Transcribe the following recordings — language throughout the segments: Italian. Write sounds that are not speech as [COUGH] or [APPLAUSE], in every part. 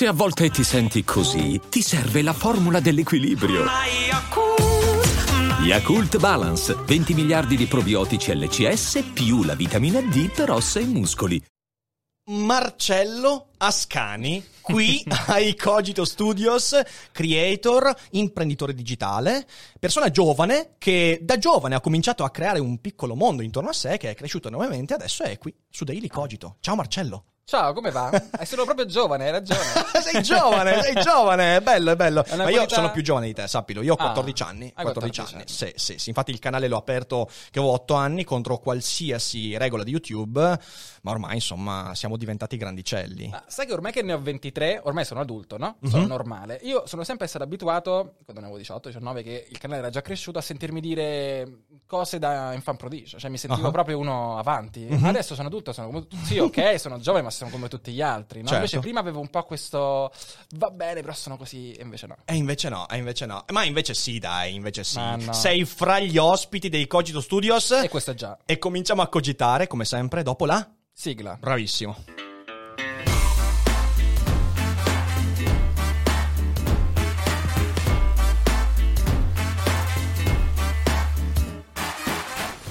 Se a volte ti senti così, ti serve la formula dell'equilibrio. Yakult Balance, 20 miliardi di probiotici LCS più la vitamina D per ossa e muscoli. Marcello Ascani, qui [LAUGHS] ai Cogito Studios, creator, imprenditore digitale, persona giovane che da giovane ha cominciato a creare un piccolo mondo intorno a sé che è cresciuto enormemente adesso è qui su Daily Cogito. Ciao Marcello. Ciao, come va? Eh, sono proprio giovane, hai ragione. [LAUGHS] sei giovane, sei giovane, è bello, è bello. È Ma io qualità- sono più giovane di te, sappilo. Io ho Ah, 14 anni. hai 14 14 anni. Sì, sì, sì. Infatti il canale l'ho aperto che avevo 8 anni contro qualsiasi regola di YouTube. Ma ormai, insomma, siamo diventati grandicelli. Ma sai che ormai che ne ho 23, ormai sono adulto, no? Sono normale. Io sono sempre stato abituato, quando ne avevo 18, 19, che il canale era già cresciuto, a sentirmi dire cose da infant prodigio. Cioè mi sentivo Ah. proprio uno avanti. Adesso sono adulto, sono. Sì, ok, sono giovane, ma sono come tutti gli altri, no? Certo. Invece prima avevo un po' questo... Va bene, però sono così, e invece no. E invece no, e invece no. Ma invece sì, dai, invece sì. No. Sei fra gli ospiti dei Cogito Studios. E questo è già. E cominciamo a cogitare, come sempre, dopo la... Sigla. Bravissimo.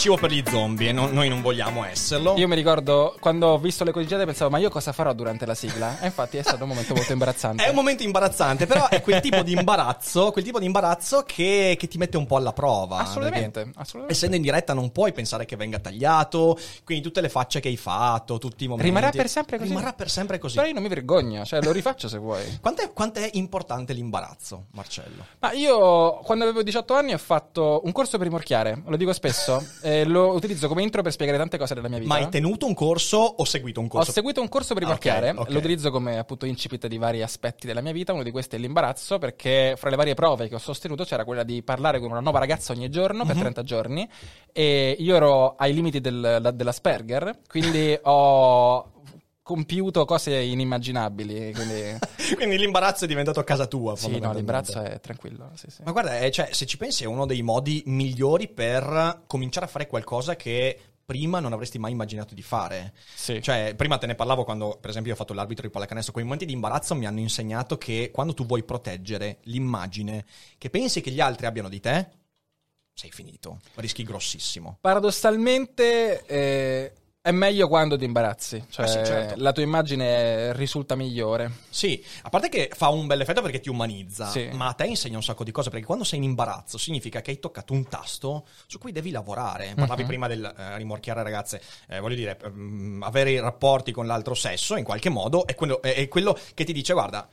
Cibo per gli zombie, e non- noi non vogliamo esserlo. Io mi ricordo quando ho visto le codigiate pensavo, ma io cosa farò durante la sigla? E infatti è stato un momento molto imbarazzante. [LAUGHS] È un momento imbarazzante, però è quel tipo di imbarazzo, quel tipo di imbarazzo che, che ti mette un po' alla prova. Assolutamente, assolutamente. Essendo in diretta non puoi pensare che venga tagliato, quindi tutte le facce che hai fatto, tutti i momenti. Rimarrà per sempre così? Rimarrà per sempre così. Però io non mi vergogno, cioè lo rifaccio se vuoi. [LAUGHS] Quant'è, quant'è importante l'imbarazzo, Marcello? Ma io quando avevo 18 anni ho fatto un corso per rimorchiare, lo dico spesso, [LAUGHS] e lo utilizzo come intro per spiegare tante cose della mia vita. Ma hai tenuto un corso o seguito un Ho corso? seguito un corso per Ah, ok, rimorchiare, ok. lo utilizzo come appunto incipit di vari aspetti della mia vita, uno di questi è l'imbarazzo perché fra le varie prove che ho sostenuto c'era quella di parlare con una nuova ragazza ogni giorno per 30 giorni e io ero ai limiti del, la- dell'Asperger, quindi ho compiuto cose inimmaginabili, quindi [LAUGHS] Quindi l'imbarazzo è diventato casa tua. sì, no, l'imbarazzo è tranquillo, sì, sì. Ma guarda, eh, cioè, se ci pensi è uno dei modi migliori per cominciare a fare qualcosa che prima non avresti mai immaginato di fare. Sì. Cioè, prima te ne parlavo quando, per esempio, ho fatto l'arbitro di pallacanestro. Quei momenti di imbarazzo mi hanno insegnato che quando tu vuoi proteggere l'immagine che pensi che gli altri abbiano di te, sei finito. Rischi grossissimo. Paradossalmente eh, è meglio quando ti imbarazzi, cioè Ah, sì, certo. la tua immagine risulta migliore. Sì, a parte che fa un bel effetto perché ti umanizza, Sì. ma a te insegna un sacco di cose perché quando sei in imbarazzo significa che hai toccato un tasto su cui devi lavorare. Parlavi Mhm. prima del eh, rimorchiare ragazze, eh, voglio dire, ehm, avere rapporti con l'altro sesso in qualche modo è quello, è- è quello che ti dice guarda,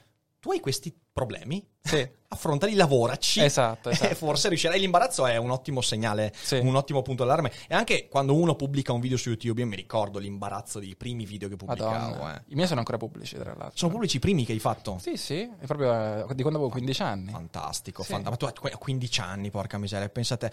tu hai questi problemi, Sì. [LAUGHS] affrontali, lavoraci. Esatto, [LAUGHS] esatto. E forse riuscirai. L'imbarazzo è un ottimo segnale, Sì. un ottimo punto d'allarme. E anche quando uno pubblica un video su YouTube, io mi ricordo l'imbarazzo dei primi video che pubblicavo. Eh. I miei sono ancora pubblici, tra l'altro. Sono pubblici i primi che hai fatto? Sì, sì, è proprio eh, di quando avevo 15 anni. Fantastico, Sì. fanta- ma tu hai 15 anni, porca miseria, pensate.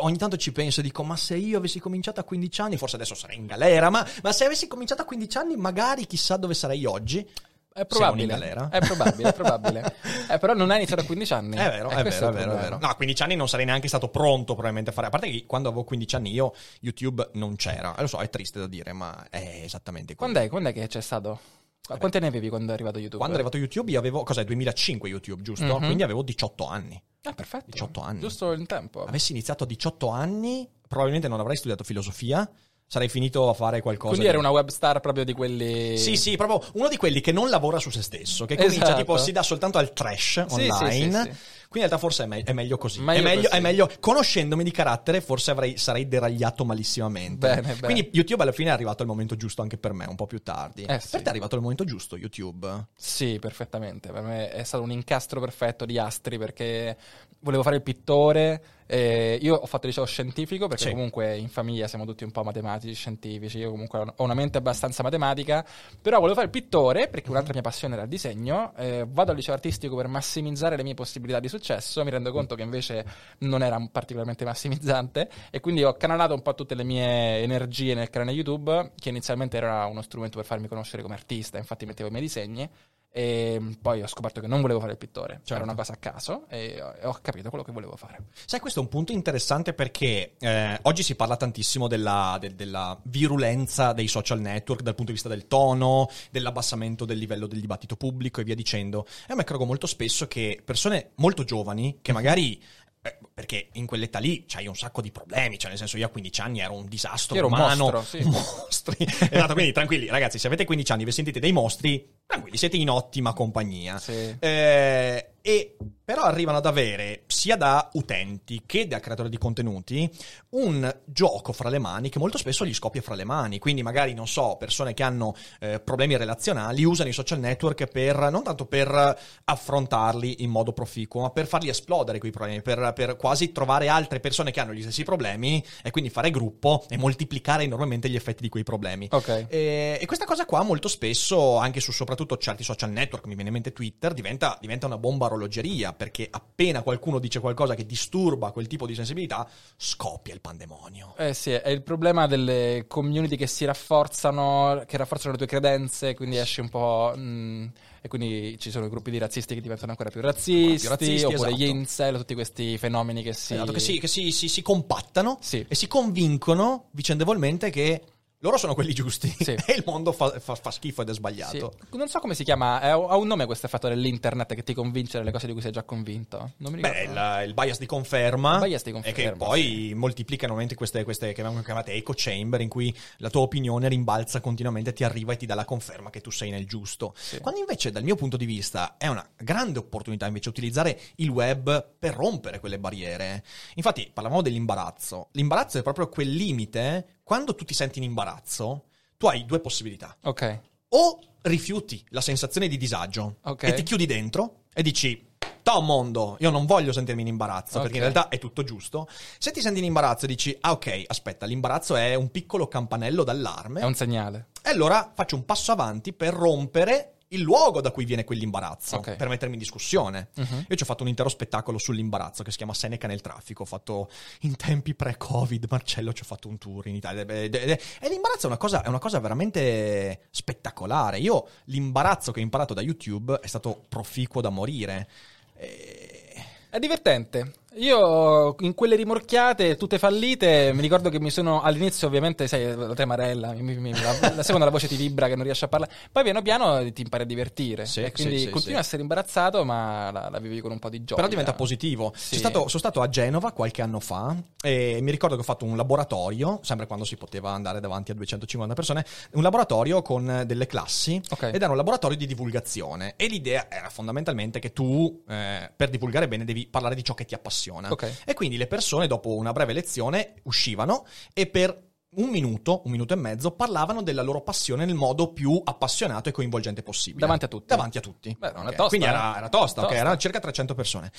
Ogni tanto ci penso e dico, ma se io avessi cominciato a 15 anni, forse adesso sarei in galera, ma, ma se avessi cominciato a 15 anni, magari chissà dove sarei oggi. È probabile. in galera? È probabile, è probabile. [LAUGHS] Eh, però non hai iniziato a 15 anni. È vero, Eh, è questo vero, è vero, è vero. No, a 15 anni non sarei neanche stato pronto probabilmente a fare. A parte che quando avevo 15 anni io, YouTube non c'era. Eh, Lo so, è triste da dire, ma è esattamente così. Quando è, quando è che c'è stato? Qu- Quanti anni avevi quando è arrivato YouTube? Quando è arrivato YouTube io avevo, cos'è, 2005 YouTube, giusto? Mhm. Quindi avevo 18 anni. Ah, perfetto. 18 anni. Giusto in tempo. Avessi iniziato a 18 anni, probabilmente non avrei studiato filosofia, sarei finito a fare qualcosa. Quindi di- era una web star proprio di quelli... Sì, sì, proprio uno di quelli che non lavora su se stesso, che comincia Esatto. tipo si dà soltanto al trash Sì, sì, online. sì, sì. Quindi in realtà forse è, me- è meglio così. Meglio è, meglio, così. è meglio- conoscendomi di carattere, forse avrei, sarei deragliato malissimamente. Bene, bene. Quindi YouTube alla fine è arrivato al momento giusto anche per me, un po' più tardi. Eh, sì. Per te è arrivato il momento giusto, YouTube? Sì, perfettamente. Per me è stato un incastro perfetto di astri perché volevo fare il pittore. eh, io ho fatto il liceo scientifico perché Sì. comunque in famiglia siamo tutti un po' matematici, scientifici. Io comunque ho una mente abbastanza matematica. Però volevo fare il pittore perché un'altra mia passione era il disegno. eh, vado al liceo artistico per massimizzare le mie possibilità di successo. Mi rendo conto che invece non era particolarmente massimizzante. E quindi ho canalato un po' tutte le mie energie nel canale YouTube, che inizialmente era uno strumento per farmi conoscere come artista. Infatti mettevo i miei disegni. E poi ho scoperto che non volevo fare il pittore, Certo. era una cosa a caso e ho capito quello che volevo fare. Sai, questo è un punto interessante perché eh, oggi si parla tantissimo della, de- della virulenza dei social network dal punto di vista del tono, dell'abbassamento del livello del dibattito pubblico e via dicendo. E a me accorgo molto spesso che persone molto giovani, che magari... eh, Perché in quell'età lì c'hai un sacco di problemi, cioè nel senso io a 15 anni ero un disastro ero un umano, mostro, sì. un [LAUGHS] mostri. esatto, quindi tranquilli ragazzi, se avete 15 anni e vi sentite dei mostri, tranquilli, siete in ottima compagnia. Sì. Eh, e però arrivano ad avere sia da utenti che da creatori di contenuti un gioco fra le mani che molto spesso gli scoppia fra le mani. Quindi, magari, non so, persone che hanno eh, problemi relazionali usano i social network per non tanto per affrontarli in modo proficuo, ma per farli esplodere quei problemi, per, per quasi trovare altre persone che hanno gli stessi problemi e quindi fare gruppo e moltiplicare enormemente gli effetti di quei problemi. Ok. E, e questa cosa qua molto spesso, anche su soprattutto certi social network, mi viene in mente Twitter, diventa, diventa una bomba orologeria, perché appena qualcuno dice qualcosa che disturba quel tipo di sensibilità, scoppia il pandemonio. Eh sì, è il problema delle community che si rafforzano, che rafforzano le tue credenze, quindi esci un po'... mm, e quindi ci sono i gruppi di razzisti che diventano ancora più razzisti, razzisti, oppure gli esatto. incel, tutti questi fenomeni che si... Esatto, che si, che si, si- si compattano Sì. e si convincono vicendevolmente che loro sono quelli giusti Sì. [LAUGHS] e il mondo fa, fa- fa schifo ed è Sì. sbagliato. Non so come si chiama, ha un nome questo effetto dell'internet che ti convince delle cose di cui sei già convinto. Non mi ricordo. Beh, il, il bias di conferma, Il bias di e che conferma, poi moltiplica nuovamente queste, queste che vengono chiamate echo chamber in cui la tua opinione rimbalza continuamente, ti arriva e ti dà la conferma che tu sei nel giusto. Sì. Quando invece dal mio punto di vista è una grande opportunità invece utilizzare il web per rompere quelle barriere. Infatti parlavamo dell'imbarazzo. L'imbarazzo è proprio quel limite quando tu ti senti in imbarazzo, tu hai due possibilità Ok. o rifiuti la sensazione di disagio Ok. e ti chiudi dentro e dici Ciao mondo, io non voglio sentirmi in imbarazzo perché in realtà è tutto giusto. Se ti senti in imbarazzo e dici ah ok, aspetta, l'imbarazzo è un piccolo campanello d'allarme È un segnale. e allora faccio un passo avanti per rompere il luogo da cui viene quell'imbarazzo, Ok. per mettermi in discussione. Mhm. Io ci ho fatto un intero spettacolo sull'imbarazzo che si chiama Seneca nel traffico. Ho fatto in tempi pre-Covid, Marcello, ci ho fatto un tour in Italia. E l'imbarazzo è una, cosa, è una cosa veramente spettacolare. Io l'imbarazzo che ho imparato da YouTube è stato proficuo da morire. E- È divertente. Io in quelle rimorchiate, tutte fallite, mi ricordo che mi sono all'inizio, ovviamente, sai, la tremarella, mi- mi- la, la seconda la voce ti vibra che non riesci a parlare. Poi piano piano ti impari a divertire. Sì, e quindi sì, sì, continui a essere imbarazzato, ma la, la vivi con un po' di gioia. Però diventa positivo. Stato, sono stato a Genova qualche anno fa e mi ricordo che ho fatto un laboratorio, sempre quando si poteva andare davanti a 250 persone, un laboratorio con delle classi Ok. ed era un laboratorio di divulgazione e l'idea era fondamentalmente che tu eh, per divulgare bene devi parlare di ciò che ti appassiona. Ok. E quindi le persone dopo una breve lezione uscivano e per un minuto, un minuto e mezzo, parlavano della loro passione nel modo più appassionato e coinvolgente possibile. Davanti a tutti. Davanti a tutti. Beh, non è Ok, tosta, Quindi eh. era, era tosta, Tosta. erano circa 300 persone.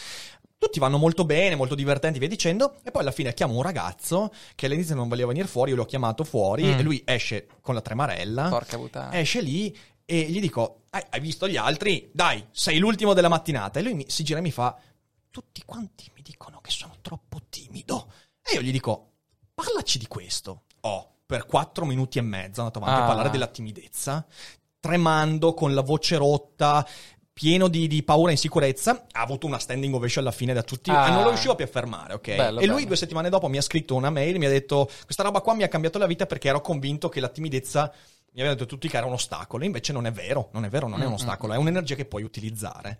Tutti vanno molto bene, molto divertenti, via dicendo, e poi alla fine chiamo un ragazzo che all'inizio non voleva venire fuori, io l'ho chiamato fuori Mm. e lui esce con la tremarella, Porca puttana. esce lì e gli dico, "Hai- hai visto gli altri? Dai, sei l'ultimo della mattinata. E lui mi- si gira e mi fa, tutti quanti mi dicono che sono troppo timido. E io gli dico, parlaci di questo. Oh, per quattro minuti e mezzo andato avanti Ah. a parlare della timidezza, tremando, con la voce rotta, pieno di, di paura e insicurezza. Ha avuto una standing ovation alla fine da tutti Ah. non lo riuscivo più a fermare, ok? Bello, e lui bello. due settimane dopo mi ha scritto una mail, mi ha detto, questa roba qua mi ha cambiato la vita perché ero convinto che la timidezza... Mi avevano detto tutti che era un ostacolo, invece non è vero, non è vero, non è un Mm, ostacolo, è un'energia che puoi utilizzare.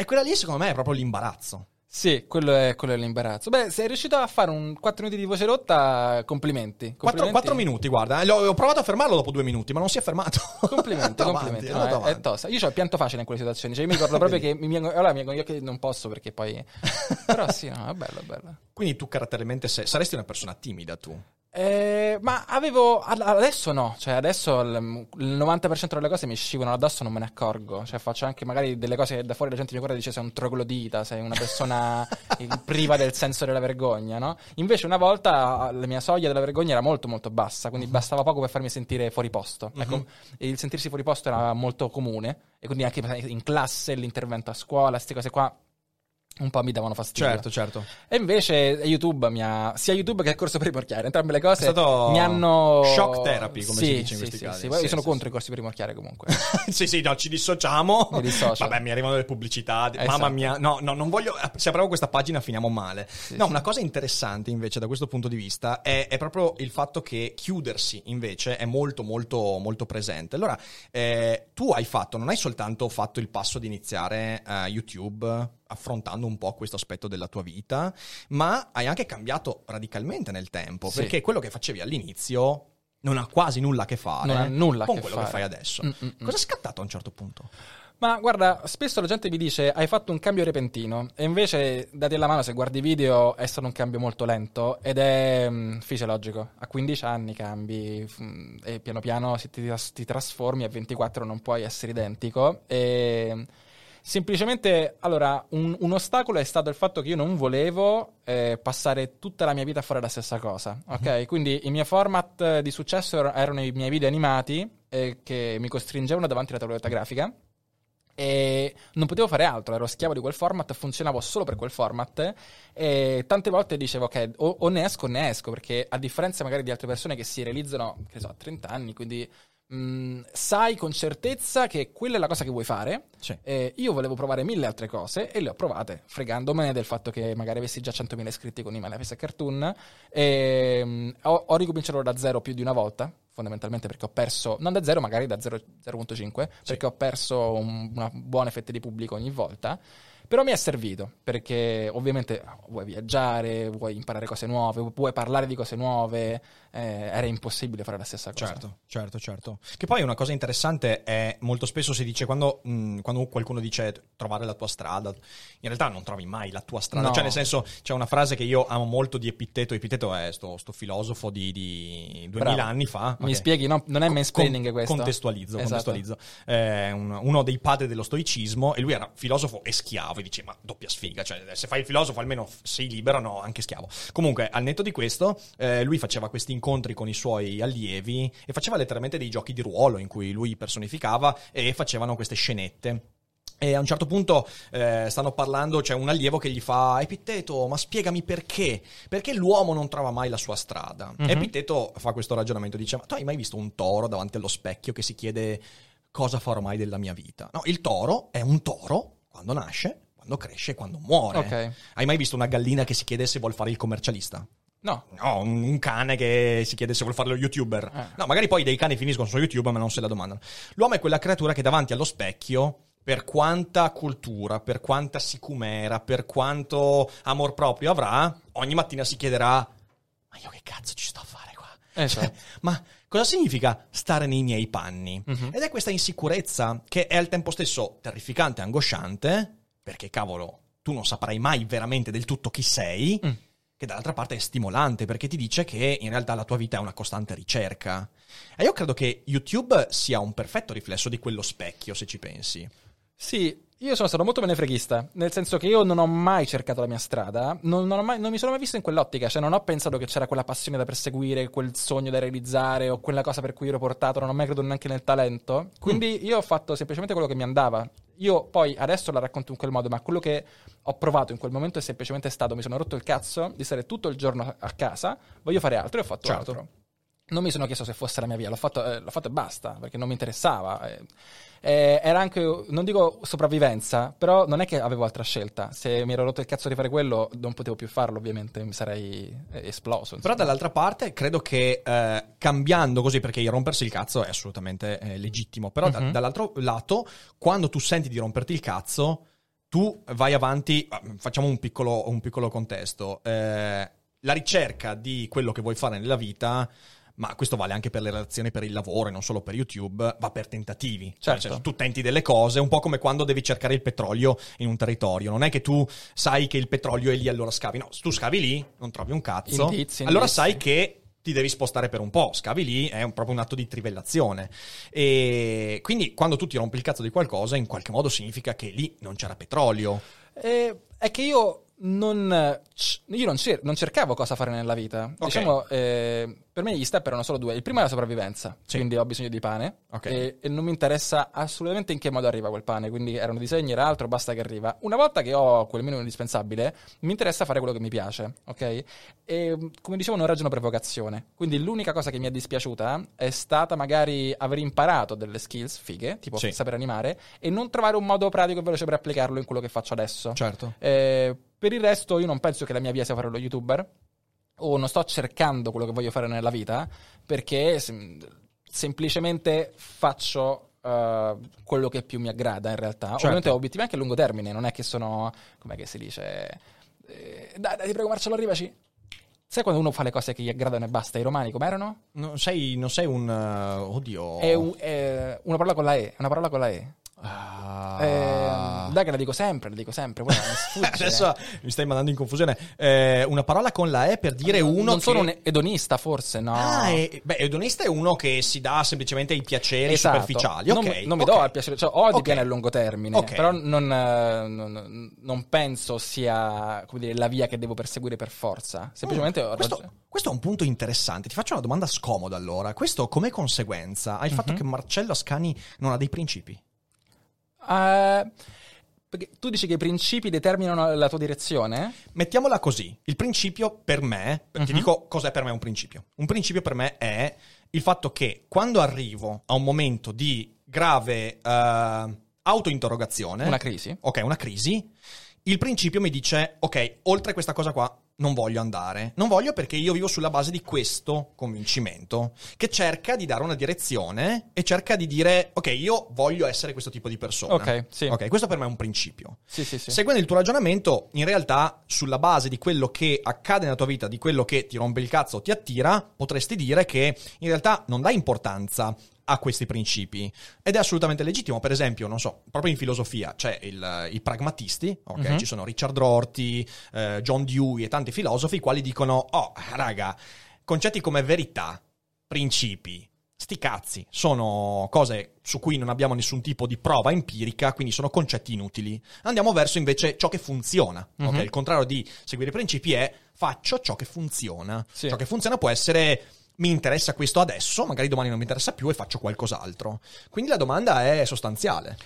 E quella lì secondo me è proprio l'imbarazzo. Sì, quello è, quello è l'imbarazzo. Beh, sei riuscito a fare un 4 minuti di voce rotta, complimenti. Quattro, complimenti. quattro minuti, guarda. L'ho- Ho provato a fermarlo dopo due minuti, ma non si è fermato. Complimenti, [LAUGHS] complimenti. avanti, è No, è, è tosta. Io ho il pianto facile in quelle situazioni. Cioè, io mi ricordo proprio che mi, mi, allora mi gli occhi non posso perché poi. [LAUGHS] Però sì, no, è bello, è bello. Quindi tu caratterialmente sei- saresti una persona timida tu. Eh, ma avevo. ad- Adesso no, cioè adesso il, il 90% delle cose mi scivolano addosso e non me ne accorgo. Cioè faccio anche magari delle cose che da fuori la gente mi guarda e dice sei un troglodita, sei una persona [LAUGHS] priva del senso della vergogna, no? Invece una volta la mia soglia della vergogna era molto molto bassa, quindi bastava poco per farmi sentire fuori posto. Ecco, e il sentirsi fuori posto era molto comune e quindi anche in classe, l'intervento a scuola, queste cose qua un po' mi davano fastidio. Certo, certo. E invece YouTube mi ha, sia YouTube che il corso primorchiare, entrambe le cose mi hanno... shock therapy, come Sì, si dice in sì, questi sì, casi. sì. Poi Sì, io sono contro i corsi primorchiare comunque. [LAUGHS] sì, sì, no, ci dissociamo. Mi dissocio. Vabbè, mi arrivano delle pubblicità. Esatto. Mamma mia, no, no, non voglio. Se apriamo questa pagina finiamo male. no, una cosa interessante invece da questo punto di vista è, è proprio il fatto che chiudersi invece è molto, molto, molto presente. Allora, eh, tu hai fatto, non hai soltanto fatto il passo di iniziare eh, YouTube affrontando un po' questo aspetto della tua vita, ma hai anche cambiato radicalmente nel tempo, Sì. perché quello che facevi all'inizio non ha quasi nulla a che fare nulla con che quello fare. che fai adesso. Mm, mm, mm. Cosa è scattato a un certo punto? Ma guarda, spesso la gente mi dice hai fatto un cambio repentino e invece dati alla mano se guardi i video è stato un cambio molto lento ed è mm, fisiologico. A 15 anni cambi mm, e piano piano ti, ti trasformi, a 24 non puoi essere identico e semplicemente allora un, un ostacolo è stato il fatto che io non volevo eh, passare tutta la mia vita a fare la stessa cosa, ok? Quindi il mio format di successo er- erano i miei video animati eh, che mi costringevano davanti alla tavoletta grafica e non potevo fare altro, ero schiavo di quel format, funzionavo solo per quel format e tante volte dicevo ok, o, o ne esco o ne esco, perché a differenza magari di altre persone che si realizzano, che ne so, a 30 anni, quindi mh, sai con certezza che quella è la cosa che vuoi fare. Sì. Eh, io volevo provare mille altre cose e le ho provate, fregandomene del fatto che magari avessi già 100.000 iscritti con i Manifest Cartoon. E, mh, ho, ho ricominciato da zero più di una volta, fondamentalmente perché ho perso, non da zero, magari da 0 0.5, perché ho perso un- una buona fetta di pubblico ogni volta. Però mi è servito perché ovviamente vuoi viaggiare, vuoi imparare cose nuove, vuoi parlare di cose nuove, eh, era impossibile fare la stessa cosa. Certo, certo, certo. Che poi una cosa interessante è molto spesso si dice quando, mh, quando qualcuno dice trovare la tua strada, in realtà non trovi mai la tua strada. No. Cioè, nel senso, c'è una frase che io amo molto di Epitteto. Epitteto è sto, sto filosofo di, di 2000 Bravo. anni fa. Mi Ok. spieghi, no? non è mansplaining Con- questo? Contestualizzo, Esatto. contestualizzo. È un- uno dei padri dello stoicismo e lui era filosofo e schiavo e dice ma doppia sfiga, cioè se fai il filosofo almeno sei libero, no, anche schiavo. Comunque al netto di questo eh, lui faceva questi incontri con i suoi allievi e faceva letteralmente dei giochi di ruolo in cui lui personificava e facevano queste scenette. E a un certo punto eh, stanno parlando, c'è un allievo che gli fa Epitteto, ma spiegami perché? Perché l'uomo non trova mai la sua strada? Mhm. Epitteto fa questo ragionamento, dice, ma tu hai mai visto un toro davanti allo specchio che si chiede cosa farò mai della mia vita? No, il toro è un toro quando nasce, quando cresce e quando muore. Ok. Hai mai visto una gallina che si chiede se vuol fare il commercialista? No, No, un, cane che si chiede se vuole fare lo youtuber. Eh. No, magari poi dei cani finiscono su YouTube ma non se la domandano. L'uomo è quella creatura che davanti allo specchio, per quanta cultura, per quanta sicumera, per quanto amor proprio avrà, ogni mattina si chiederà: Ma io che cazzo ci sto a fare qua? Esatto. [LAUGHS] Ma cosa significa stare nei miei panni? Mhm. Ed è questa insicurezza che è al tempo stesso terrificante e angosciante, perché cavolo, tu non saprai mai veramente del tutto chi sei, Mm. Che dall'altra parte è stimolante perché ti dice che in realtà la tua vita è una costante ricerca. E io credo che YouTube sia un perfetto riflesso di quello specchio, se ci pensi. Sì, io sono stato molto menefreghista, nel senso che io non ho mai cercato la mia strada, non, non ho mai- non mi sono mai visto in quell'ottica, cioè non ho pensato che c'era quella passione da perseguire, quel sogno da realizzare o quella cosa per cui ero portato, non ho mai creduto neanche nel talento. Quindi io ho fatto semplicemente quello che mi andava. Io poi adesso la racconto in quel modo, ma quello che ho provato in quel momento è semplicemente stato, mi sono rotto il cazzo di stare tutto il giorno a casa, voglio fare altro e ho fatto Certo. altro. Non mi sono chiesto se fosse la mia via, l'ho fatto, eh, l'ho fatto e basta, perché non mi interessava. eh. Eh, era anche, non dico sopravvivenza, però non è che avevo altra scelta. Se mi ero rotto il cazzo di fare quello, non potevo più farlo, ovviamente, mi sarei eh, esploso. Però insomma. dall'altra parte credo che eh, cambiando così, perché il rompersi il cazzo è assolutamente eh, legittimo, però da- Mhm. dall'altro lato, quando tu senti di romperti il cazzo, tu vai avanti, ah, facciamo un piccolo, un piccolo contesto, Eh, la ricerca di quello che vuoi fare nella vita... Ma questo vale anche per le relazioni, per il lavoro e non solo per YouTube, va per tentativi. Cioè, Certo. senso, tu tenti delle cose, un po' come quando devi cercare il petrolio in un territorio. Non è che tu sai che il petrolio è lì, allora scavi. No, tu scavi lì, non trovi un cazzo. Indizi, allora indizi. sai che ti devi spostare per un po', scavi lì, è un- proprio un atto di trivellazione. E quindi quando tu ti rompi il cazzo di qualcosa, in qualche modo significa che lì non c'era petrolio. Eh, è che io non, io non, cer- non cercavo cosa fare nella vita. Ok. Diciamo, eh, per me gli step erano solo due. Il primo è la sopravvivenza, Sì. quindi ho bisogno di pane Ok. e, e non mi interessa assolutamente in che modo arriva quel pane, quindi erano disegni, era altro, basta che arriva. Una volta che ho quel minimo indispensabile, mi interessa fare quello che mi piace, ok? E come dicevo non ragiono per vocazione, quindi l'unica cosa che mi è dispiaciuta è stata magari aver imparato delle skills fighe, tipo Sì. saper animare, e non trovare un modo pratico e veloce per applicarlo in quello che faccio adesso. Certo. Eh, per il resto, io non penso che la mia via sia fare lo youtuber. O non sto cercando quello che voglio fare nella vita. Perché sem- semplicemente faccio eh, quello che più mi aggrada, in realtà. Certo. Ovviamente ho obiettivi anche a lungo termine. Non è che sono. Com'è che si dice? Eh, dai, dai, ti prego, Marcello, arrivaci. Sai quando uno fa le cose che gli aggradano e basta? I romani com'erano? Non sei, non sei un... eh, oddio... È, un- è una parola con la E. Una parola con la E. Ah. Eh, dai, che la dico sempre, la dico sempre. Guarda, mi. [LAUGHS] Adesso mi stai mandando in confusione. Eh, una parola con la E per dire uno non che... sono un edonista, forse, no. Ah, e- beh, edonista è uno che si dà semplicemente i piaceri Esatto. superficiali. Non, ok, non mi ok. do al piacere, cioè ho dei Ok. piani a lungo termine, però non, eh, non- non penso sia come dire, la via che devo perseguire per forza. Semplicemente ho Mm, questo, raggi- questo è un punto interessante. Ti faccio una domanda scomoda allora. Questo come conseguenza al Mhm. fatto che Marcello Ascani non ha dei principi? Perché tu dici che i principi determinano la tua direzione? Mettiamola così. Il principio per me, Mhm. ti dico cos'è per me un principio. Un principio per me è il fatto che quando arrivo a un momento di grave eh, autointerrogazione, Una crisi? ok, una crisi, il principio mi dice, ok, oltre questa cosa qua non voglio andare. Non voglio perché io vivo sulla base di questo convincimento, che cerca di dare una direzione e cerca di dire, ok, io voglio essere questo tipo di persona. Ok, sì. Ok, questo per me è un principio. Sì, sì, sì. Seguendo il tuo ragionamento, in realtà, sulla base di quello che accade nella tua vita, di quello che ti rompe il cazzo o ti attira, potresti dire che in realtà non dai importanza a questi principi. Ed è assolutamente legittimo. Per esempio, non so, proprio in filosofia c'è il- i pragmatisti, ok? Mhm. Ci sono Richard Rorty, eh, John Dewey e tanti filosofi, i quali dicono, oh, raga, concetti come verità, principi, sti cazzi, sono cose su cui non abbiamo nessun tipo di prova empirica, quindi sono concetti inutili. Andiamo verso invece ciò che funziona. ok? Mhm. Il contrario di seguire i principi è faccio ciò che funziona. Sì. Ciò che funziona può essere mi interessa questo adesso, magari domani non mi interessa più e faccio qualcos'altro. Quindi la domanda è sostanziale.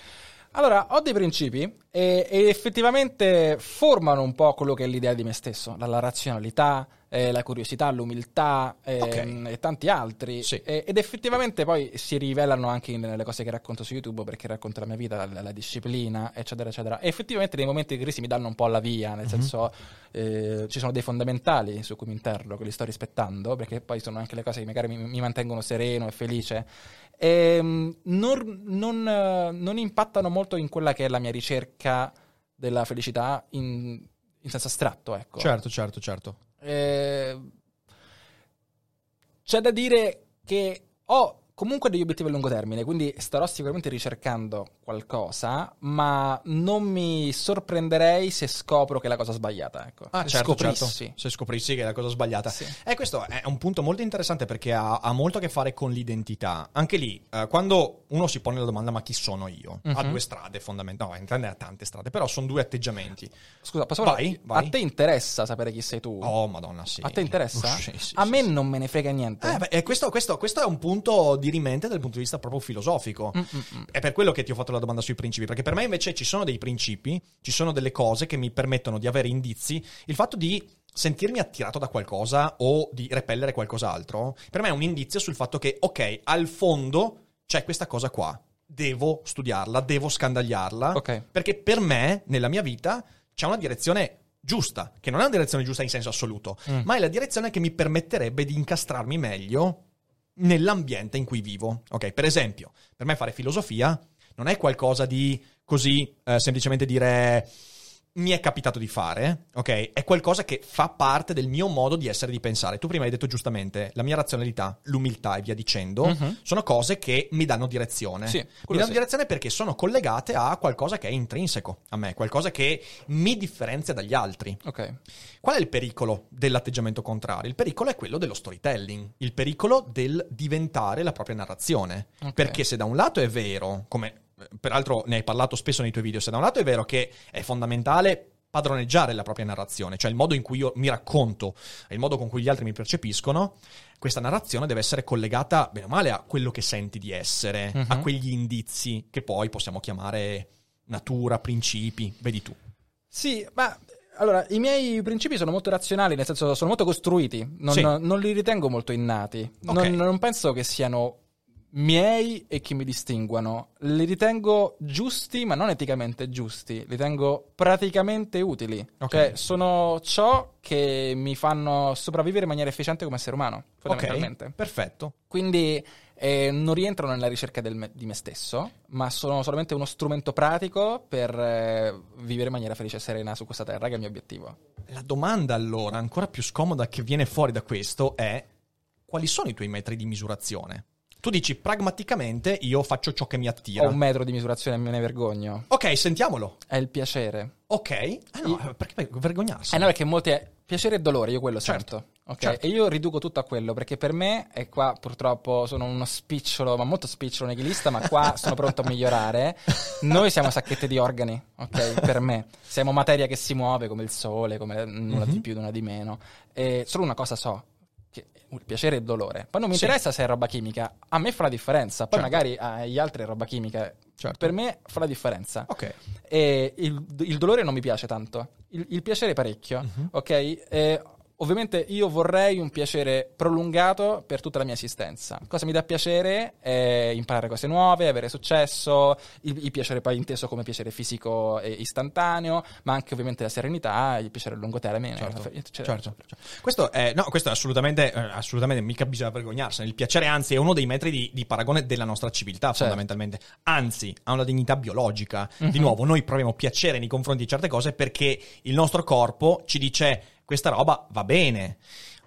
Allora, ho dei principi e, e effettivamente formano un po' quello che è l'idea di me stesso, la, la razionalità, eh, la curiosità, l'umiltà ehm, Ok. e tanti altri. Sì. E- ed effettivamente poi si rivelano anche nelle cose che racconto su YouTube perché racconto la mia vita, la, la disciplina, eccetera, eccetera. E effettivamente nei momenti di crisi mi danno un po' la via, nel senso eh, ci sono dei fondamentali su cui mi interrogo, che li sto rispettando, perché poi sono anche le cose che magari mi, mi mantengono sereno e felice. Ehm, non, non, eh, non impattano molto in quella che è la mia ricerca della felicità in, in senso astratto, ecco. Certo, certo, certo. Eh, c'è da dire che ho comunque degli obiettivi a lungo termine, quindi starò sicuramente ricercando qualcosa, ma non mi sorprenderei se scopro che è la cosa sbagliata. Ecco. Ah, Se certo, scoprissi. certo. Se scoprissi che è la cosa sbagliata. Sì. E questo è un punto molto interessante perché ha, ha molto a che fare con l'identità. Anche lì, eh, quando uno si pone la domanda ma chi sono io? Ha Mhm. due strade fondamentalmente, no, ha tante strade, però sono due atteggiamenti. Scusa, posso Vai, vai. A te interessa sapere chi sei tu? Oh, madonna, sì. A te interessa? [LAUGHS] Sì, sì, a me non me ne frega niente. Eh, beh, questo, questo- questo è un punto dirimente dal punto di vista proprio filosofico. Mm-mm. È per quello che ti ho fatto la domanda sui principi, perché per me invece ci sono dei principi, ci sono delle cose che mi permettono di avere indizi. Il fatto di sentirmi attirato da qualcosa o di repellere qualcos'altro, per me è un indizio sul fatto che, ok, al fondo c'è questa cosa qua. Devo studiarla, devo scandagliarla, Ok. perché per me, nella mia vita, c'è una direzione giusta, che non è una direzione giusta in senso assoluto, Mm. ma è la direzione che mi permetterebbe di incastrarmi meglio nell'ambiente in cui vivo. Ok, per esempio, per me fare filosofia non è qualcosa di così eh, semplicemente dire mi è capitato di fare, ok? È qualcosa che fa parte del mio modo di essere e di pensare. Tu prima hai detto giustamente la mia razionalità, l'umiltà e via dicendo, Mhm. sono cose che mi danno direzione. Sì, mi danno sì. direzione perché sono collegate a qualcosa che è intrinseco a me, qualcosa che mi differenzia dagli altri. Ok. Qual è il pericolo dell'atteggiamento contrario? Il pericolo è quello dello storytelling, il pericolo del diventare la propria narrazione. Ok. Perché se da un lato è vero, come peraltro ne hai parlato spesso nei tuoi video, se da un lato è vero che è fondamentale padroneggiare la propria narrazione, cioè il modo in cui io mi racconto e il modo con cui gli altri mi percepiscono, questa narrazione deve essere collegata bene o male a quello che senti di essere, Mhm. a quegli indizi che poi possiamo chiamare natura, principi, vedi tu. Sì, ma allora i miei principi sono molto razionali, nel senso sono molto costruiti, non, Sì. non li ritengo molto innati. Ok. Non, non penso che siano miei e che mi distinguano. Li ritengo giusti, ma non eticamente giusti. Li ritengo praticamente utili. Ok. Cioè, sono ciò che mi fanno sopravvivere in maniera efficiente come essere umano, fondamentalmente. Ok, perfetto. Quindi eh, non rientrano nella ricerca del me- di me stesso, ma sono solamente uno strumento pratico per eh, vivere in maniera felice e serena su questa terra, che è il mio obiettivo. La domanda allora, ancora più scomoda che viene fuori da questo è quali sono i tuoi metri di misurazione? Tu dici pragmaticamente io faccio ciò che mi attira. Ho un metro di misurazione e me ne vergogno. Ok, sentiamolo. È il piacere. Ok. Ah, no, perché vergognarsi? Eh no, perché molti è piacere e dolore, io quello Certo, sento. Ok? certo. E io riduco tutto a quello, perché per me, e qua purtroppo sono uno spicciolo, ma molto spicciolo nichilista, ma qua [LAUGHS] sono pronto a migliorare. Noi siamo sacchette di organi, ok? Per me. Siamo materia che si muove come il sole, come nulla Mhm. di più, nulla di meno. E solo una cosa so. Piacere e il dolore. Poi non mi Sì. interessa se è roba chimica, a me fa la differenza. Poi Certo. magari agli altri è roba chimica. Certo. Per me fa la differenza. Ok. E il, il dolore non mi piace tanto, il, il piacere parecchio, Mhm. ok? E ovviamente io vorrei un piacere prolungato per tutta la mia esistenza. Cosa mi dà piacere? È imparare cose nuove, avere successo, il, il piacere poi inteso come piacere fisico e istantaneo, ma anche ovviamente la serenità, il piacere a lungo termine. Certo, Cioè, certo, certo. Questo è, no, questo è assolutamente, eh, assolutamente, mica bisogna vergognarsene. Il piacere, anzi, è uno dei metri di, di paragone della nostra civiltà, Certo. fondamentalmente. Anzi, ha una dignità biologica. Mhm. Di nuovo, noi proviamo piacere nei confronti di certe cose perché il nostro corpo ci dice questa roba va bene.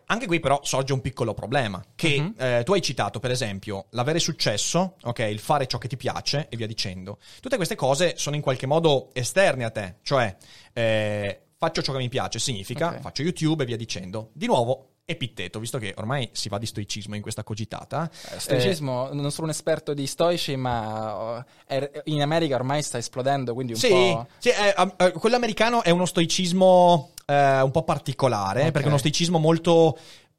Anche qui però sorge un piccolo problema, che Mhm. eh, tu hai citato per esempio l'avere successo, ok, il fare ciò che ti piace e via dicendo. Tutte queste cose sono in qualche modo esterne a te, cioè eh, faccio ciò che mi piace significa Ok. faccio YouTube e via dicendo. Di nuovo, Epitteto, visto che ormai si va di stoicismo in questa cogitata. Eh, Stoicismo, non sono un esperto di stoici, ma eh, è- in America ormai sta esplodendo, quindi un Sì, po'... sì, eh, eh, quello americano è uno stoicismo eh, un po' particolare, Ok. perché è uno stoicismo molto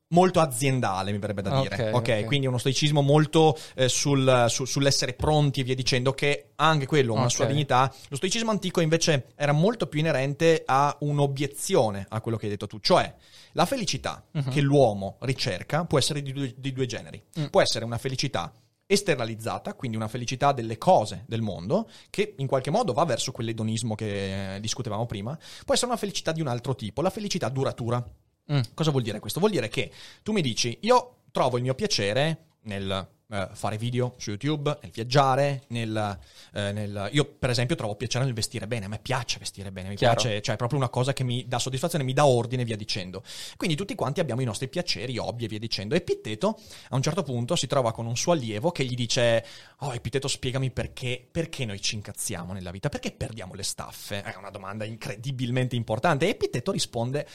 molto aziendale, mi verrebbe da dire. Ok, ok, ok. quindi uno stoicismo molto eh, sul- su- sull'essere pronti e via dicendo, che anche quello ha una Ok. sua dignità. Lo stoicismo antico invece era molto più inerente a un'obiezione a quello che hai detto tu, cioè la felicità Mhm. che l'uomo ricerca può essere di due, di due generi. Mm. Può essere una felicità esternalizzata, quindi una felicità delle cose del mondo, che in qualche modo va verso quell'edonismo che eh, discutevamo prima, può essere una felicità di un altro tipo, la felicità duratura. Mm. Cosa vuol dire questo? Vuol dire che tu mi dici, io trovo il mio piacere nel eh, fare video su YouTube, nel viaggiare, nel, eh, nel- Io, per esempio, trovo piacere nel vestire bene. A me piace vestire bene, mi Chiaro. piace, cioè è proprio una cosa che mi dà soddisfazione, mi dà ordine e via dicendo. Quindi tutti quanti abbiamo i nostri piaceri, hobby e via dicendo. E Epitteto, a un certo punto, si trova con un suo allievo che gli dice: Oh, Epitteto, spiegami perché, perché noi ci incazziamo nella vita, perché perdiamo le staffe? È una domanda incredibilmente importante. E Epitteto risponde: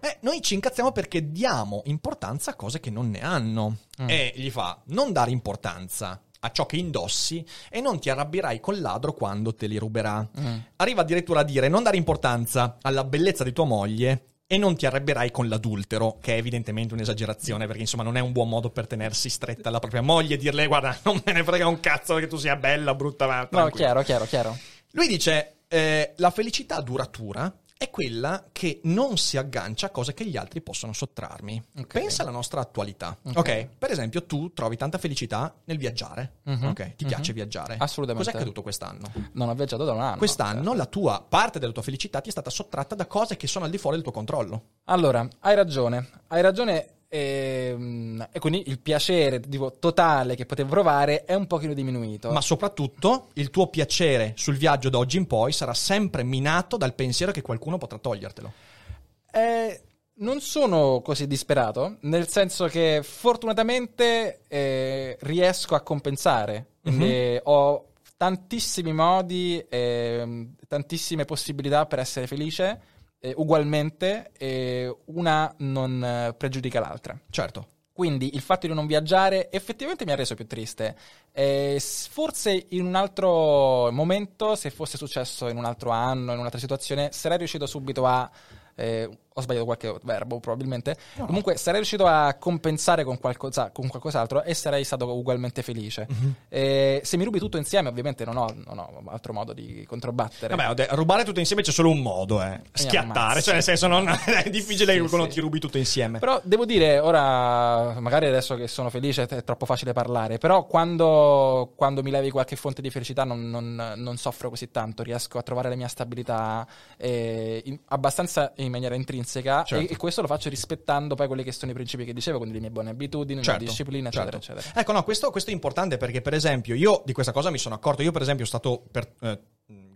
eh, noi ci incazziamo perché diamo importanza a cose che non ne hanno. Mm. E gli fa: non dare importanza a ciò che indossi e non ti arrabbierai col ladro quando te li ruberà. Mm. Arriva addirittura a dire: non dare importanza alla bellezza di tua moglie. E non ti arrabbierai con l'adultero, che è evidentemente un'esagerazione, perché insomma non è un buon modo per tenersi stretta alla propria moglie e dirle: Guarda, [LAUGHS] non me ne frega un cazzo che tu sia bella, brutta, ma No, tranquilla." chiaro, chiaro, chiaro. Lui dice: eh, La felicità duratura è quella che non si aggancia a cose che gli altri possono sottrarmi. Ok. Pensa alla nostra attualità. Ok. ok, per esempio, tu trovi tanta felicità nel viaggiare. Mhm, Ok, ti mhm. piace viaggiare. Assolutamente. Cos'è accaduto quest'anno? Non ho viaggiato da un anno. Quest'anno cioè. la tua parte della tua felicità ti è stata sottratta da cose che sono al di fuori del tuo controllo. Allora, hai ragione. Hai ragione. Ehm, E quindi il piacere tipo, totale che potevo provare è un pochino diminuito. Ma soprattutto il tuo piacere sul viaggio da oggi in poi sarà sempre minato dal pensiero che qualcuno potrà togliertelo. Eh, non sono così disperato, nel senso che fortunatamente eh, riesco a compensare. Quindi ho tantissimi modi, ehm, tantissime possibilità per essere felice, eh, ugualmente, e una non eh, pregiudica l'altra. Certo. Quindi il fatto di non viaggiare effettivamente mi ha reso più triste. Eh, forse in un altro momento, se fosse successo in un altro anno, in un'altra situazione, sarei riuscito subito a. eh, ho sbagliato qualche verbo probabilmente. Comunque sarei riuscito a compensare con, qualcosa, con qualcos'altro e sarei stato ugualmente felice. Mhm. Eh, se mi rubi tutto insieme, ovviamente non ho, non ho altro modo di controbattere. Vabbè, de- rubare tutto insieme c'è solo un modo, eh. Schiattare. ammazzi. Cioè, nel senso, non [LAUGHS] è difficile Sì, quando sì. ti rubi tutto insieme. Però devo dire, ora, magari adesso che sono felice è troppo facile parlare, però quando, quando mi levi qualche fonte di felicità non, non- non soffro così tanto, riesco a trovare la mia stabilità eh, in- abbastanza in maniera intrinseca Certo. e, e questo lo faccio rispettando poi quelli che sono i principi che dicevo, quindi le mie buone abitudini, la disciplina, eccetera, certo. eccetera. Ecco, no, questo, questo è importante perché, per esempio, io di questa cosa mi sono accorto. Io, per esempio, sono stato per eh,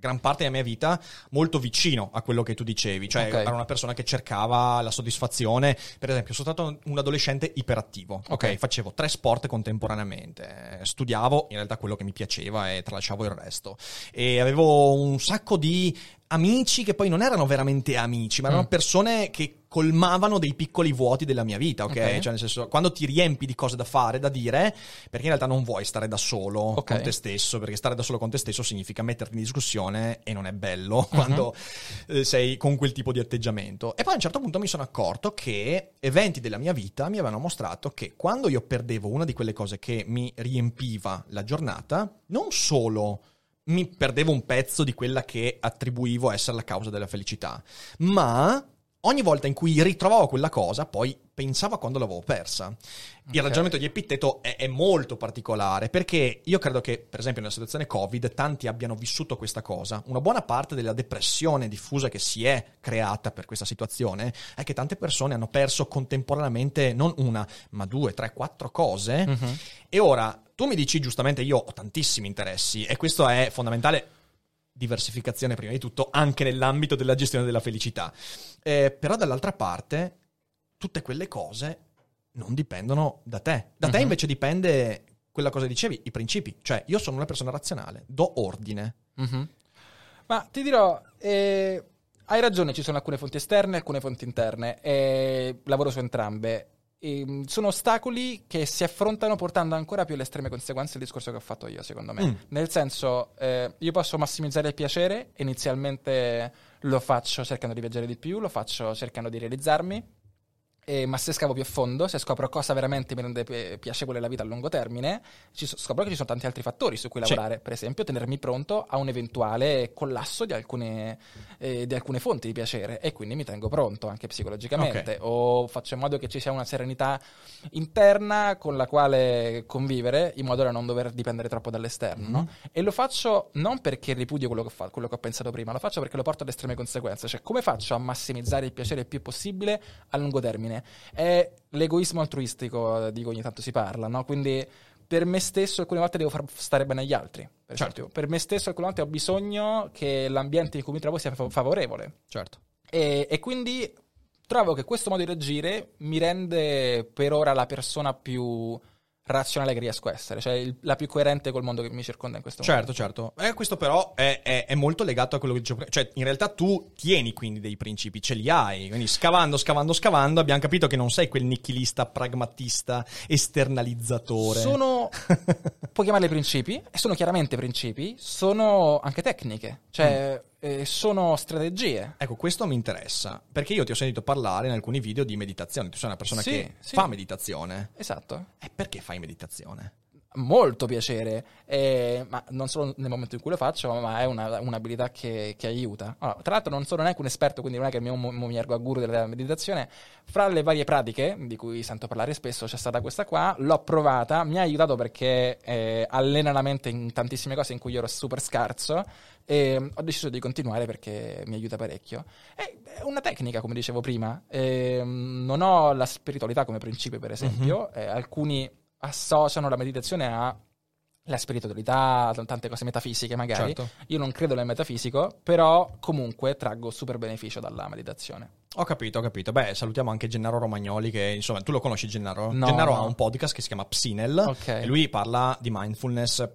gran parte della mia vita molto vicino a quello che tu dicevi. Cioè, Ok. ero una persona che cercava la soddisfazione. Per esempio, sono stato un adolescente iperattivo. Ok, Ok. facevo tre sport contemporaneamente. Studiavo in realtà quello che mi piaceva e tralasciavo il resto. E avevo un sacco di amici che poi non erano veramente amici, ma erano Mm. persone che colmavano dei piccoli vuoti della mia vita, ok? Ok. Cioè, nel senso, quando ti riempi di cose da fare, da dire, perché in realtà non vuoi stare da solo Ok. con te stesso, perché stare da solo con te stesso significa metterti in discussione e non è bello quando eh, sei con quel tipo di atteggiamento. E poi a un certo punto mi sono accorto che eventi della mia vita mi avevano mostrato che quando io perdevo una di quelle cose che mi riempiva la giornata, non solo mi perdevo un pezzo di quella che attribuivo essere la causa della felicità, ma ogni volta in cui ritrovavo quella cosa, poi pensavo a quando l'avevo persa. Il ragionamento di Epitteto è, è molto particolare perché io credo che, per esempio, nella situazione Covid, tanti abbiano vissuto questa cosa. Una buona parte della depressione diffusa che si è creata per questa situazione è che tante persone hanno perso contemporaneamente non una, ma due, tre, quattro cose. Mhm. E ora tu mi dici giustamente: io ho tantissimi interessi e questo è fondamentale. Diversificazione prima di tutto, anche nell'ambito della gestione della felicità. Eh, però dall'altra parte, tutte quelle cose non dipendono da te. Da te Mhm. invece dipende quella cosa che dicevi, i principi. Cioè, io sono una persona razionale, do ordine. Mhm. Ma ti dirò, eh, hai ragione, ci sono alcune fonti esterne e alcune fonti interne, e lavoro su entrambe. E, sono ostacoli che si affrontano portando ancora più alle estreme conseguenze il discorso che ho fatto io, secondo me. Mm. Nel senso, eh, io posso massimizzare il piacere, inizialmente lo faccio cercando di viaggiare di più, lo faccio cercando di realizzarmi, eh, ma se scavo più a fondo, se scopro cosa veramente mi rende pi- piacevole la vita a lungo termine, so- scopro che ci sono tanti altri fattori su cui lavorare. Per esempio, tenermi pronto a un eventuale collasso di alcune, eh, di alcune fonti di piacere e quindi mi tengo pronto anche psicologicamente. O faccio in modo che ci sia una serenità interna con la quale convivere, in modo da non dover dipendere troppo dall'esterno. no? E lo faccio non perché ripudio quello che, ho fa- quello che ho pensato prima, lo faccio perché lo porto alle estreme conseguenze. Cioè, come faccio a massimizzare il piacere il più possibile a lungo termine? È l'egoismo altruistico di cui ogni tanto si parla, no? Quindi per me stesso alcune volte devo far stare bene agli altri. Per, Certo. esempio. per me stesso alcune volte ho bisogno che l'ambiente in cui mi trovo sia fa- favorevole. Certo. E, e quindi trovo che questo modo di reagire mi rende per ora la persona più razionale che riesco a essere, cioè il- la più coerente col mondo che mi circonda in questo Certo, certo. Eh, questo però è, è- è molto legato a quello che dicevo prima. Cioè, in realtà tu tieni quindi dei principi, ce li hai. Quindi scavando, scavando, scavando, abbiamo capito che non sei quel nichilista, pragmatista, esternalizzatore. Sono, [LAUGHS] puoi chiamarli principi, e sono chiaramente principi, sono anche tecniche, cioè eh, sono strategie. Ecco, questo mi interessa, perché io ti ho sentito parlare in alcuni video di meditazione. Tu sei una persona Sì, che sì. fa meditazione. Esatto. E perché fai meditazione? Molto piacere, eh, ma non solo nel momento in cui lo faccio, ma è una- un'abilità che, che aiuta. Allora, tra l'altro non sono neanche un esperto, quindi non è che mi, mi, mi ergo a guru della meditazione. Fra le varie pratiche di cui sento parlare spesso c'è stata questa qua, l'ho provata, mi ha aiutato perché eh, allena la mente in tantissime cose in cui io ero super scarso e ho deciso di continuare perché mi aiuta parecchio. È una tecnica, come dicevo prima. Ehm, non ho la spiritualità come principio, per esempio. Eh, alcuni associano la meditazione a la spiritualità, tante cose metafisiche magari. Certo. Io non credo nel metafisico, però comunque traggo super beneficio dalla meditazione. Ho capito, ho capito. Beh, salutiamo anche Gennaro Romagnoli, che insomma, tu lo conosci Gennaro? No, Gennaro no. ha un podcast che si chiama Psinel Ok. e lui parla di mindfulness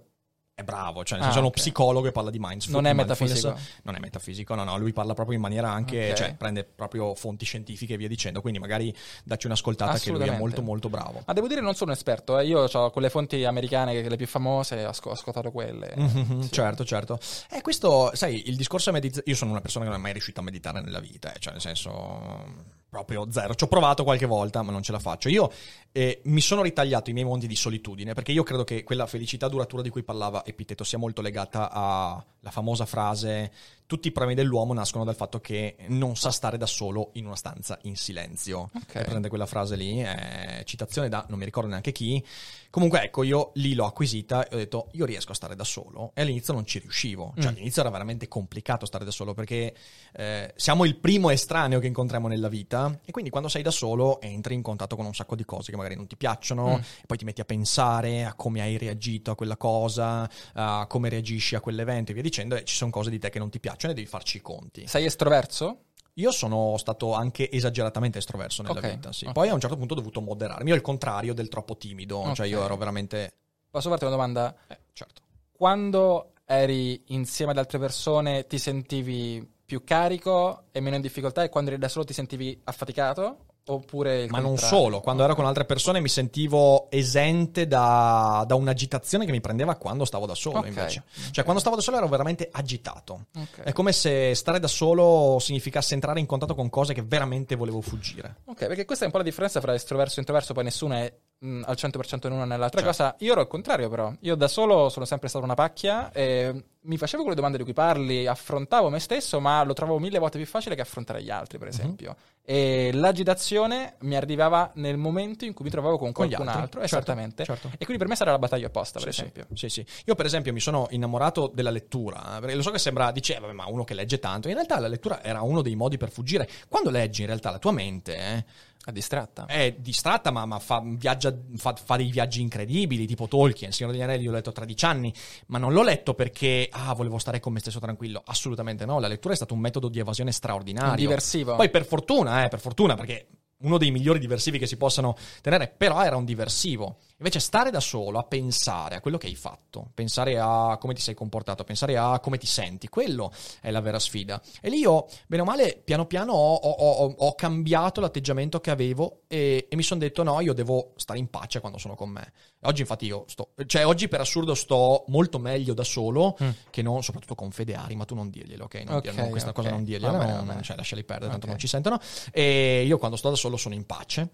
è bravo, cioè nel Ah, senso è uno psicologo che parla di mindfulness. Non è metafisico? Non è metafisico, no, no, lui parla proprio in maniera anche, Ok. cioè prende proprio fonti scientifiche e via dicendo, quindi magari dacci un'ascoltata che lui è molto molto bravo. Ma devo dire, non sono esperto. eh. Io ho quelle fonti americane, che le più famose, ho asco- ho ascoltato quelle. Mhm, Sì. Certo, certo. E questo, sai, il discorso è meditare. Io sono una persona che non è mai riuscita a meditare nella vita, eh, cioè nel senso proprio zero. Ci ho provato qualche volta, ma non ce la faccio. Io eh, mi sono ritagliato i miei monti di solitudine perché io credo che quella felicità duratura di cui parlava Epiteto sia molto legata alla famosa frase tutti i problemi dell'uomo nascono dal fatto che non sa stare da solo in una stanza in silenzio. Ok. È presente quella frase lì, è citazione da non mi ricordo neanche chi. Comunque, ecco, io lì l'ho acquisita e ho detto, io riesco a stare da solo. E all'inizio non ci riuscivo. Cioè, Mm. all'inizio era veramente complicato stare da solo perché eh, siamo il primo estraneo che incontriamo nella vita. E quindi quando sei da solo entri in contatto con un sacco di cose che magari non ti piacciono. Mm. E poi ti metti a pensare a come hai reagito a quella cosa, a come reagisci a quell'evento e via dicendo. E ci sono cose di te che non ti piacciono e devi farci i conti. Sei estroverso? Io sono stato anche esageratamente estroverso nella Ok, vita, sì. ok. Poi a un certo punto ho dovuto moderarmi. Io al contrario del troppo timido, cioè io ero veramente... Posso farti una domanda? Eh, certo. Quando eri insieme ad altre persone ti sentivi più carico e meno in difficoltà e quando eri da solo ti sentivi affaticato? Oppure Ma non contrario? solo, quando ero con altre persone mi sentivo esente da, da un'agitazione che mi prendeva quando stavo da solo Ok. invece. Cioè quando stavo da solo ero veramente agitato. Ok. È come se stare da solo significasse entrare in contatto con cose che veramente volevo fuggire. Ok, perché questa è un po' la differenza fra estroverso e introverso, poi nessuno è mh, al 100% in una nell'altra Certo. cosa. Io ero al contrario però, io da solo sono sempre stato una pacchia e mi facevo quelle domande di cui parli, affrontavo me stesso, ma lo trovavo mille volte più facile che affrontare gli altri, Mhm. per esempio. E l'agitazione mi arrivava nel momento in cui mi trovavo con Con qualcun altri, altro, certo, esattamente. certo. E quindi per me sarà la battaglia opposta, per Sì, esempio. Sì, sì. Io per esempio mi sono innamorato della lettura, eh, perché lo so che sembra, dice, "Eh, vabbè, ma uno che legge tanto, in realtà la lettura era uno dei modi per fuggire. Quando leggi in realtà la tua mente eh, È distratta. è distratta, ma, ma fa, viaggia, fa, fa dei viaggi incredibili, tipo Tolkien, Signore degli Anelli, l'ho letto a 13 anni, ma non l'ho letto perché, ah, volevo stare con me stesso tranquillo. Assolutamente no, la lettura è stato un metodo di evasione straordinario. Un diversivo. Poi per fortuna, eh, per fortuna, perché uno dei migliori diversivi che si possano tenere, però era un diversivo. Invece stare da solo a pensare a quello che hai fatto, pensare a come ti sei comportato, pensare a come ti senti, quello è la vera sfida. E lì io, bene o male, piano piano ho, ho- ho- ho cambiato l'atteggiamento che avevo e, e mi sono detto no, io devo stare in pace quando sono con me. Oggi infatti io sto, cioè oggi per assurdo sto molto meglio da solo Mm. che non, soprattutto con Fedeari, ma tu non dirglielo, ok? Non Ok, dirglielo, questa ok. cosa non dirgliela, Va bene, non- cioè lasciali perdere, tanto Ok. non ci sentono. E io quando sto da solo sono in pace.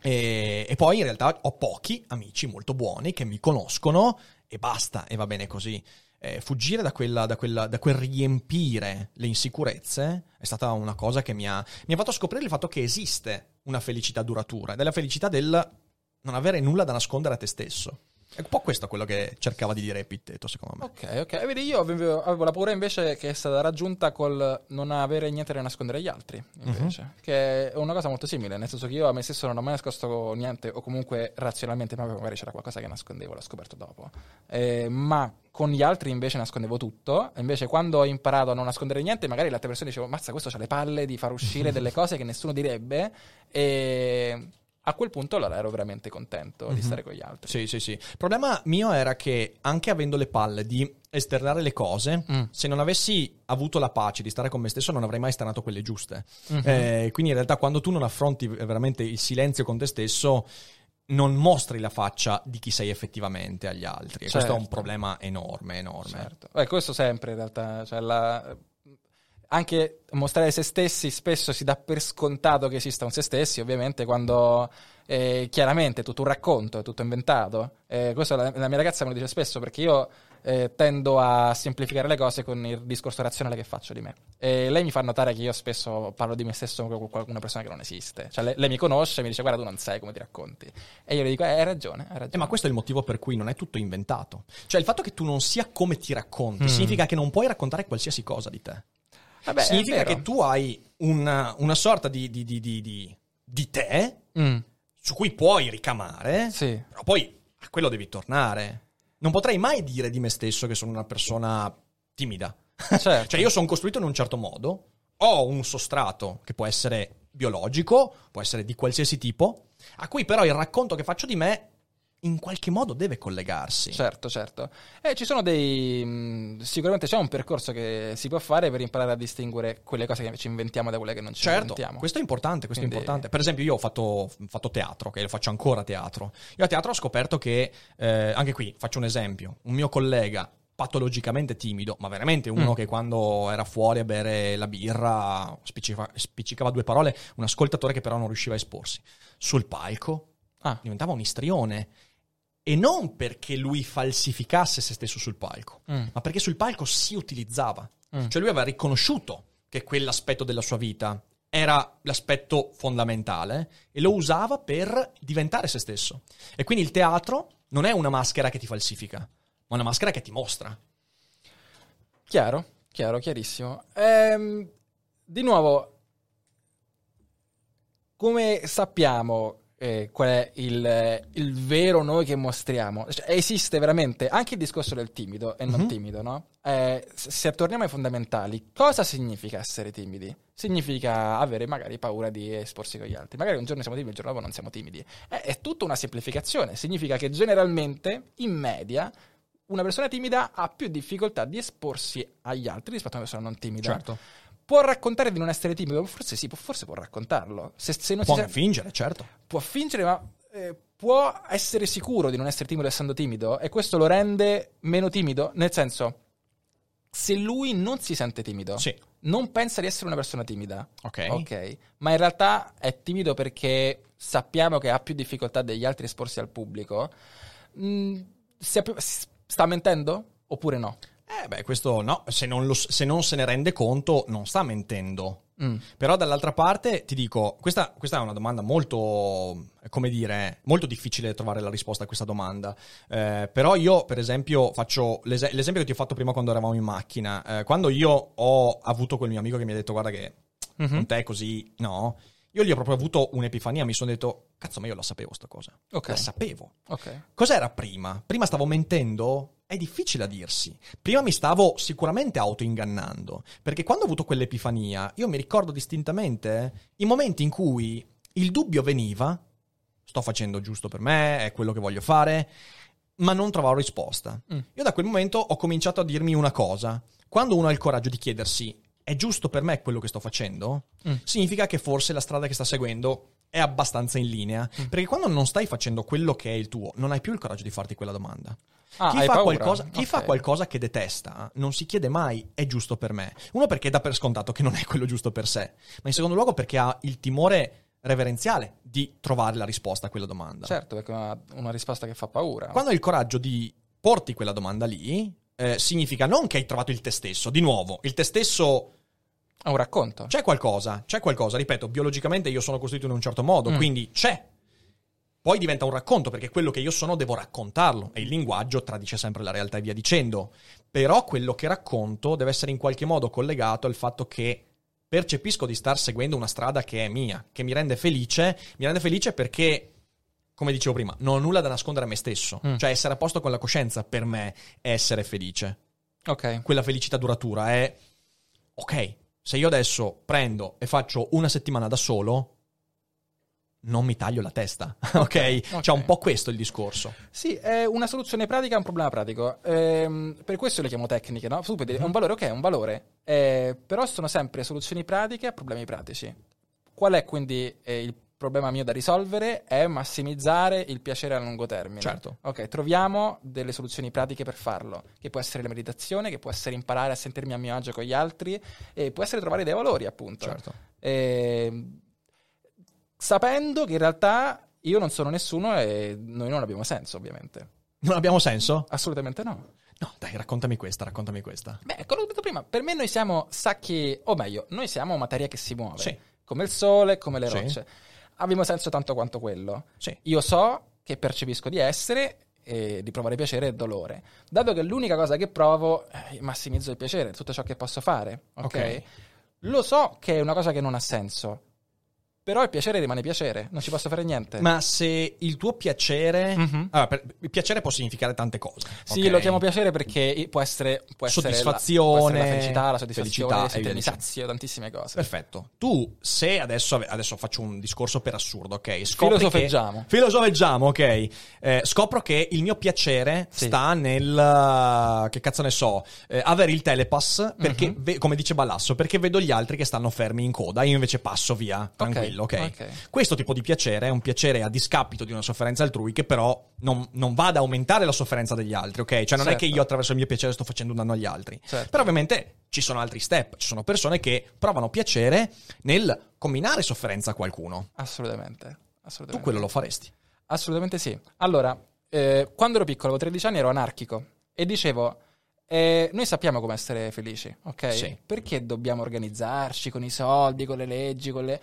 E, e poi in realtà ho pochi amici molto buoni che mi conoscono e basta, e va bene così. Eh, fuggire da, quella, da, quella, da quel riempire le insicurezze è stata una cosa che mi ha, mi ha fatto scoprire il fatto che esiste una felicità duratura ed è la felicità del non avere nulla da nascondere a te stesso. È un po' questo quello che cercava di dire Epitteto, secondo me. Ok, ok. Vedi, io avevo, avevo la paura invece che è stata raggiunta col non avere niente da nascondere agli altri, invece. Che è una cosa molto simile, nel senso che io a me stesso non ho mai nascosto niente, o comunque razionalmente, ma magari c'era qualcosa che nascondevo, l'ho scoperto dopo. Eh, ma con gli altri invece nascondevo tutto. Invece quando ho imparato a non nascondere niente, magari le altre persone dicevo, mazza, questo ha le palle di far uscire [LAUGHS] delle cose che nessuno direbbe. E a quel punto allora ero veramente contento di Mhm. stare con gli altri. Sì, sì, sì. Il problema mio era che anche avendo le palle di esternare le cose, Mm. se non avessi avuto la pace di stare con me stesso, non avrei mai esternato quelle giuste. Mhm. Eh, quindi in realtà quando tu non affronti veramente il silenzio con te stesso, non mostri la faccia di chi sei effettivamente agli altri. E questo è un Certo. problema enorme, enorme. Certo. Beh, questo sempre in realtà, cioè la- anche mostrare se stessi spesso si dà per scontato che esista un se stessi, ovviamente quando eh, chiaramente è tutto un racconto, è tutto inventato. Eh, questo la, la mia ragazza me lo dice spesso perché io eh, tendo a semplificare le cose con il discorso razionale che faccio di me. E lei mi fa notare che io spesso parlo di me stesso come con una persona che non esiste. Cioè lei, lei mi conosce e mi dice guarda tu non sai come ti racconti. E io le dico eh, hai ragione, hai ragione. Eh, ma questo è il motivo per cui non è tutto inventato. Cioè, il fatto che tu non sia come ti racconti Mm. significa che non puoi raccontare qualsiasi cosa di te. Vabbè, significa che tu hai una, una sorta di, di- di- di- di- di te Mm, su cui puoi ricamare, sì. però poi a quello devi tornare. Non potrei mai dire di me stesso che sono una persona timida. [LAUGHS] Certo. Cioè, io sono costruito in un certo modo, ho un sostrato che può essere biologico, può essere di qualsiasi tipo, a cui però il racconto che faccio di me in qualche modo deve collegarsi. Certo, certo. E ci sono dei. mh, sicuramente c'è un percorso che si può fare per imparare a distinguere quelle cose che ci inventiamo da quelle che non ci Certo, inventiamo. questo è importante, questo Quindi- è importante. Per esempio, io ho fatto, fatto teatro, che lo faccio ancora teatro. Io a teatro ho scoperto che, eh, anche qui, faccio un esempio, un mio collega patologicamente timido, ma veramente uno Mm. che quando era fuori a bere la birra spiccica- spiccicava due parole, un ascoltatore che però non riusciva a esporsi. Sul palco Ah, diventava un istrione. E non perché lui falsificasse se stesso sul palco, mm, ma perché sul palco si utilizzava. mm. Cioè lui aveva riconosciuto che quell'aspetto della sua vita era l'aspetto fondamentale e lo usava per diventare se stesso. E quindi il teatro non è una maschera che ti falsifica, ma una maschera che ti mostra. Chiaro, chiaro, chiarissimo. Ehm, di nuovo, come sappiamo eh, qual è il, il vero noi che mostriamo? Cioè, esiste veramente anche il discorso del timido e non Mhm. timido, no? Eh, se torniamo ai fondamentali, cosa significa essere timidi? Significa avere magari paura di esporsi con gli altri. Magari un giorno siamo timidi, il giorno dopo non siamo timidi. È, è tutta una semplificazione. Significa che generalmente, in media, una persona timida ha più difficoltà di esporsi agli altri rispetto a una persona non timida. Certo. Può raccontare di non essere timido? Forse sì, può- forse può raccontarlo. Se, se non Può si anche sa- fingere, certo. può fingere, ma eh, può essere sicuro di non essere timido essendo timido e questo lo rende meno timido? Nel senso, se lui non si sente timido, Sì. non pensa di essere una persona timida, Ok. ok, ma in realtà è timido perché sappiamo che ha più difficoltà degli altri a esporsi al pubblico, mh, s- sta mentendo oppure no? Eh beh, questo no, se non, lo- se non se ne rende conto non sta mentendo. Mm. Però dall'altra parte ti dico, questa, questa è una domanda molto, come dire, molto difficile trovare la risposta a questa domanda. Eh, però io, per esempio, faccio l'ese- l'esempio che ti ho fatto prima quando eravamo in macchina. Eh, quando io ho avuto quel mio amico che mi ha detto guarda che Mhm. con te è così, no, io gli ho proprio avuto un'epifania, mi sono detto, cazzo ma io la sapevo sta cosa. Ok. La sapevo. Ok. Cos'era prima? Prima stavo mentendo? È difficile a dirsi. Prima mi stavo sicuramente autoingannando, perché quando ho avuto quell'epifania, io mi ricordo distintamente i momenti in cui il dubbio veniva, sto facendo giusto per me, è quello che voglio fare, ma non trovavo risposta. Mm. Io da quel momento ho cominciato a dirmi una cosa. Quando uno ha il coraggio di chiedersi è giusto per me quello che sto facendo, Mm. significa che forse la strada che sta seguendo è abbastanza in linea. Mm. Perché quando non stai facendo quello che è il tuo, non hai più il coraggio di farti quella domanda. Ah, chi fa, qualcosa, chi fa Ok. qualcosa che detesta non si chiede mai è giusto per me. Uno perché dà per scontato che non è quello giusto per sé, ma in secondo luogo perché ha il timore reverenziale di trovare la risposta a quella domanda. Certo, perché è una, una risposta che fa paura. Quando hai il coraggio di porti quella domanda lì, eh, significa non che hai trovato il te stesso. Di nuovo, il te stesso È un racconto. c'è qualcosa, c'è qualcosa. Ripeto, biologicamente io sono costituito in un certo modo, Mm. quindi c'è. Poi diventa un racconto, perché quello che io sono devo raccontarlo. E il linguaggio tradisce sempre la realtà e via dicendo. Però quello che racconto deve essere in qualche modo collegato al fatto che percepisco di star seguendo una strada che è mia, che mi rende felice. Mi rende felice perché, come dicevo prima, non ho nulla da nascondere a me stesso. Mm. Cioè essere a posto con la coscienza per me è essere felice Ok. quella felicità duratura è ok, se io adesso prendo e faccio una settimana da solo, non mi taglio la testa, [LAUGHS] ok? ok. C'è un po' questo il discorso. Sì, è una soluzione pratica a un problema pratico. Ehm, per questo le chiamo tecniche, no? Tu puoi dire, è un valore, ok, è un valore. Eh, però sono sempre soluzioni pratiche a problemi pratici. Qual è quindi eh, il problema mio da risolvere? È massimizzare il piacere a lungo termine. Certo. Ok, troviamo delle soluzioni pratiche per farlo, che può essere la meditazione, che può essere imparare a sentirmi a mio agio con gli altri, e può essere trovare dei valori, appunto. Certo. Ehm, sapendo che in realtà io non sono nessuno e noi non abbiamo senso, ovviamente. Non abbiamo senso? Assolutamente no. No, dai, raccontami questa, raccontami questa. Beh, quello che ho detto prima, per me noi siamo sacchi, o meglio, noi siamo materia che si muove, Sì. come il sole, come le Sì. rocce. Abbiamo senso tanto quanto quello. Sì. Io so che percepisco di essere e di provare piacere e dolore. Dato che l'unica cosa che provo, eh, massimizzo il piacere, tutto ciò che posso fare, ok? Ok. Lo so che è una cosa che non ha senso, Però il piacere rimane piacere, non ci posso fare niente. Ma se il tuo piacere... Mhm. Allora, per- il piacere può significare tante cose. Sì, ok? lo chiamo piacere perché può essere, può essere la- Soddisfazione, può essere la felicità, la soddisfazione, felicità, dicendo. sazio, tantissime cose. Perfetto. Tu, se adesso, adesso faccio un discorso per assurdo, ok? Scopri Filosofeggiamo. Che, filosofeggiamo, ok? Eh, scopro che il mio piacere Sì. sta nel. Che cazzo ne so? eh, avere il telepass, perché, Mhm. ve- come dice Ballasso, perché vedo gli altri che stanno fermi in coda, io invece passo via, tranquillo, ok? ok. Questo tipo di piacere è un piacere a discapito di una sofferenza altrui che però non, non va ad aumentare la sofferenza degli altri, ok? Cioè non è Certo. che io attraverso il mio piacere sto facendo un danno agli altri. Certo. Però ovviamente ci sono altri step, ci sono persone che provano piacere nel combinare sofferenza a qualcuno. Assolutamente. Tu assolutamente. quello lo faresti. Assolutamente sì. Allora, eh, quando ero piccolo, avevo 13 anni, ero anarchico e dicevo, eh, noi sappiamo come essere felici, ok? Sì. Perché dobbiamo organizzarci con i soldi, con le leggi, con le...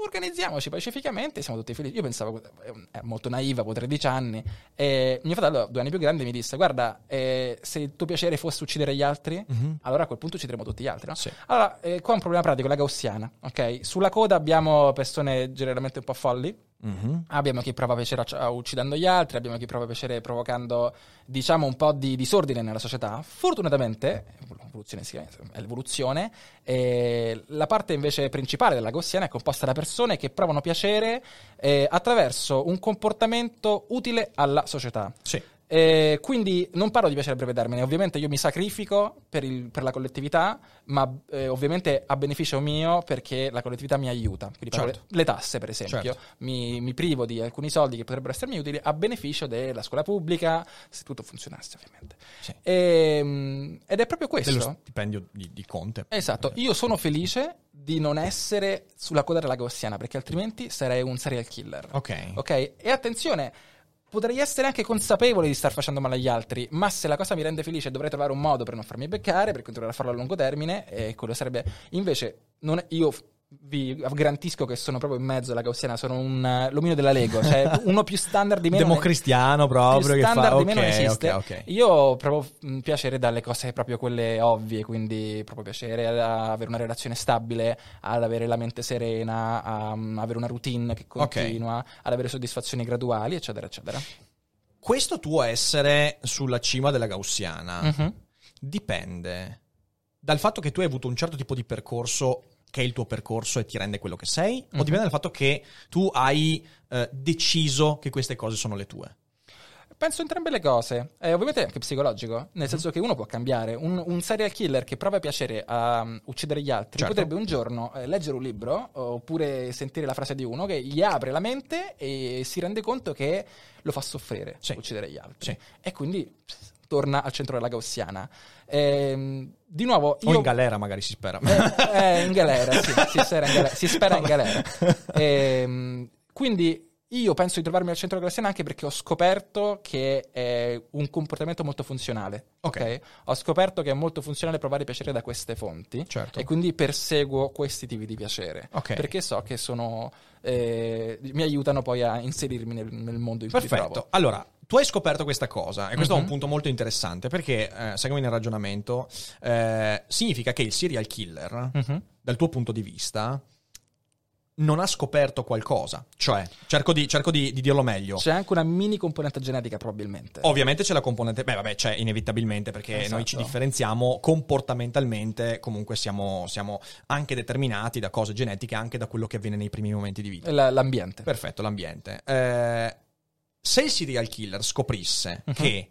Organizziamoci pacificamente siamo tutti felici. Io pensavo, ero molto naiva, avevo 13 anni, e mio fratello, due anni più grande, mi disse, guarda, eh, se il tuo piacere fosse uccidere gli altri, allora a quel punto uccideremo tutti gli altri, no? Sì. Allora, eh, qua è un problema pratico, la gaussiana, ok? Sulla coda abbiamo persone generalmente un po' folli, Mhm. Abbiamo chi prova piacere uccidendo gli altri, abbiamo chi prova piacere provocando, diciamo, un po' di disordine nella società. Fortunatamente, l'evoluzione si chiama- è l'evoluzione, e la parte invece principale della gaussiana è composta da persone che provano piacere eh, attraverso un comportamento utile alla società. Sì. Eh, quindi non parlo di piacere a breve termine, ovviamente io mi sacrifico per, il- per la collettività, ma eh, ovviamente a beneficio mio perché la collettività mi aiuta. Quindi Certo. le, le tasse, per esempio, Certo. mi, mi privo di alcuni soldi che potrebbero essermi utili a beneficio della scuola pubblica, se tutto funzionasse ovviamente. Sì. Ehm, ed è proprio questo. Dello stipendio di, di Conte. Esatto, io sono felice di non essere sulla coda della gaussiana perché altrimenti sarei un serial killer. Ok. Ok? E attenzione, potrei essere anche consapevole di star facendo male agli altri, ma se la cosa mi rende felice dovrei trovare un modo per non farmi beccare, per continuare a farlo a lungo termine, e quello sarebbe... Invece, non io vi garantisco che sono proprio in mezzo alla gaussiana, sono un eh, l'omino della Lego, cioè [LAUGHS] uno più standard di me. non Democristiano proprio più che fa... standard di me non ok, esiste. ok, ok. Io provo mm, piacere dalle cose proprio quelle ovvie, quindi proprio piacere ad avere una relazione stabile, ad avere la mente serena, a mm, avere una routine che continua, ad avere soddisfazioni graduali, eccetera, eccetera. Questo tuo essere sulla cima della gaussiana Mhm. dipende dal fatto che tu hai avuto un certo tipo di percorso che è il tuo percorso e ti rende quello che sei, o Mhm. dipende dal fatto che tu hai eh, deciso che queste cose sono le tue? Penso entrambe le cose. Eh, ovviamente è anche psicologico, Mhm. nel senso che uno può cambiare. Un, un serial killer che prova piacere a um, uccidere gli altri Certo. potrebbe un giorno eh, leggere un libro oppure sentire la frase di uno che gli apre la mente e si rende conto che lo fa soffrire Sì. uccidere gli altri. Sì. E quindi torna al centro della gaussiana. Ehm, di nuovo, O io... in galera magari si spera. Eh, eh, in galera, sì, si spera in galera. Si spera in galera. Ehm, quindi io penso di trovarmi al centro della classifica anche perché ho scoperto che è un comportamento molto funzionale. Ok. ok? Ho scoperto che è molto funzionale provare piacere da queste fonti. Certo. E quindi perseguo questi tipi di piacere. Ok. Perché so che sono. eh, mi aiutano poi a inserirmi nel, nel mondo in cui mi Perfetto. trovo. Allora, tu hai scoperto questa cosa e questo è un Mhm. punto molto interessante perché, eh, seguimi nel ragionamento, eh, significa che il serial killer, Mhm. dal tuo punto di vista, non ha scoperto qualcosa. Cioè, cerco di, cerco di- di dirlo meglio. C'è anche una mini componente genetica, probabilmente. Ovviamente c'è la componente, beh vabbè c'è inevitabilmente perché Esatto. noi ci differenziamo comportamentalmente, comunque siamo, siamo anche determinati da cose genetiche, anche da quello che avviene nei primi momenti di vita. La- l'ambiente. Perfetto, l'ambiente. Eh, se il serial killer scoprisse Mhm. che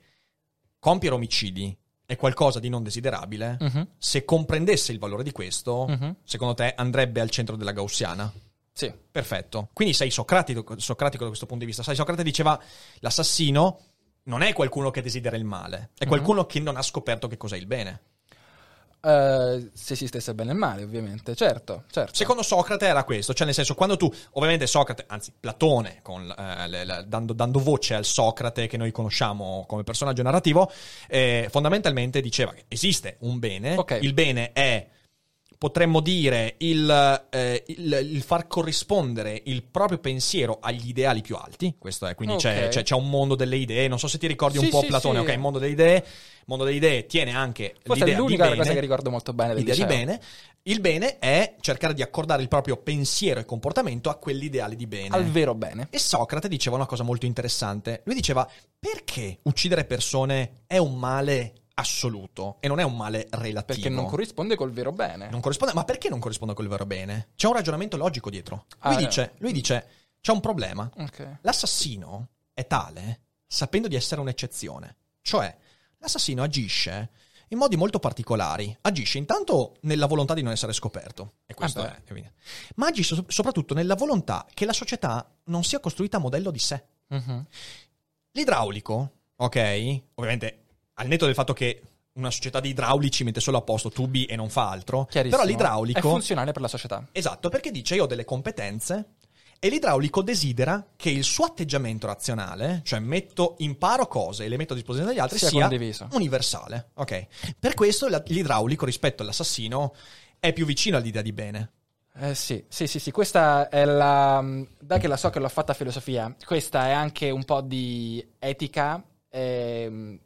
compiere omicidi è qualcosa di non desiderabile, Mhm. se comprendesse il valore di questo, Mhm. secondo te andrebbe al centro della gaussiana? Sì. Perfetto. Quindi sei socratico, socratico da questo punto di vista. Sai, Socrate diceva l'assassino non è qualcuno che desidera il male, è qualcuno che non ha scoperto che cos'è il bene. Eh, se esistesse bene e male, ovviamente, certo, certo. Secondo Socrate era questo, cioè nel senso quando tu, ovviamente Socrate, anzi Platone, con, eh, le- le- dando, dando voce al Socrate che noi conosciamo come personaggio narrativo, eh, fondamentalmente diceva che esiste un bene, Ok. il bene è potremmo dire il, eh, il- il far corrispondere il proprio pensiero agli ideali più alti. Questo è, quindi c'è, Ok. c'è- c'è un mondo delle idee. Non so se ti ricordi un Sì, po' sì, Platone, sì. ok? Il mondo delle idee. Il mondo delle idee tiene anche Questa è l'idea l'unica di bene, cosa che ricordo molto bene l'idea di liceo. bene. Il bene è cercare di accordare il proprio pensiero e comportamento a quell'ideale di bene. Al vero bene. E Socrate diceva una cosa molto interessante. Lui diceva: perché uccidere persone è un male assoluto e non è un male relativo? Perché non corrisponde col vero bene. Non corrisponde, ma perché non corrisponde col vero bene? C'è un ragionamento logico dietro. Ah, Lui eh. dice, lui dice: c'è un problema. Ok. L'assassino è tale sapendo di essere un'eccezione. Cioè, l'assassino agisce in modi molto particolari. Agisce intanto nella volontà di non essere scoperto. E questo Ah, è evidente. Ma agisce so- soprattutto nella volontà che la società non sia costruita a modello di sé. Mhm. L'idraulico, ok? Ovviamente, al netto del fatto che una società di idraulici mette solo a posto tubi e non fa altro. Però l'idraulico. È funzionale per la società. Esatto, perché dice io ho delle competenze e l'idraulico desidera che il suo atteggiamento razionale, cioè metto, imparo cose e le metto a disposizione degli altri, Sia sia, condiviso. universale. Ok. Per questo l'idraulico rispetto all'assassino è più vicino all'idea di bene. Eh sì, sì, sì, sì, questa è la... Da che la so che l'ho fatta a filosofia, questa è anche un po' di etica. ehm,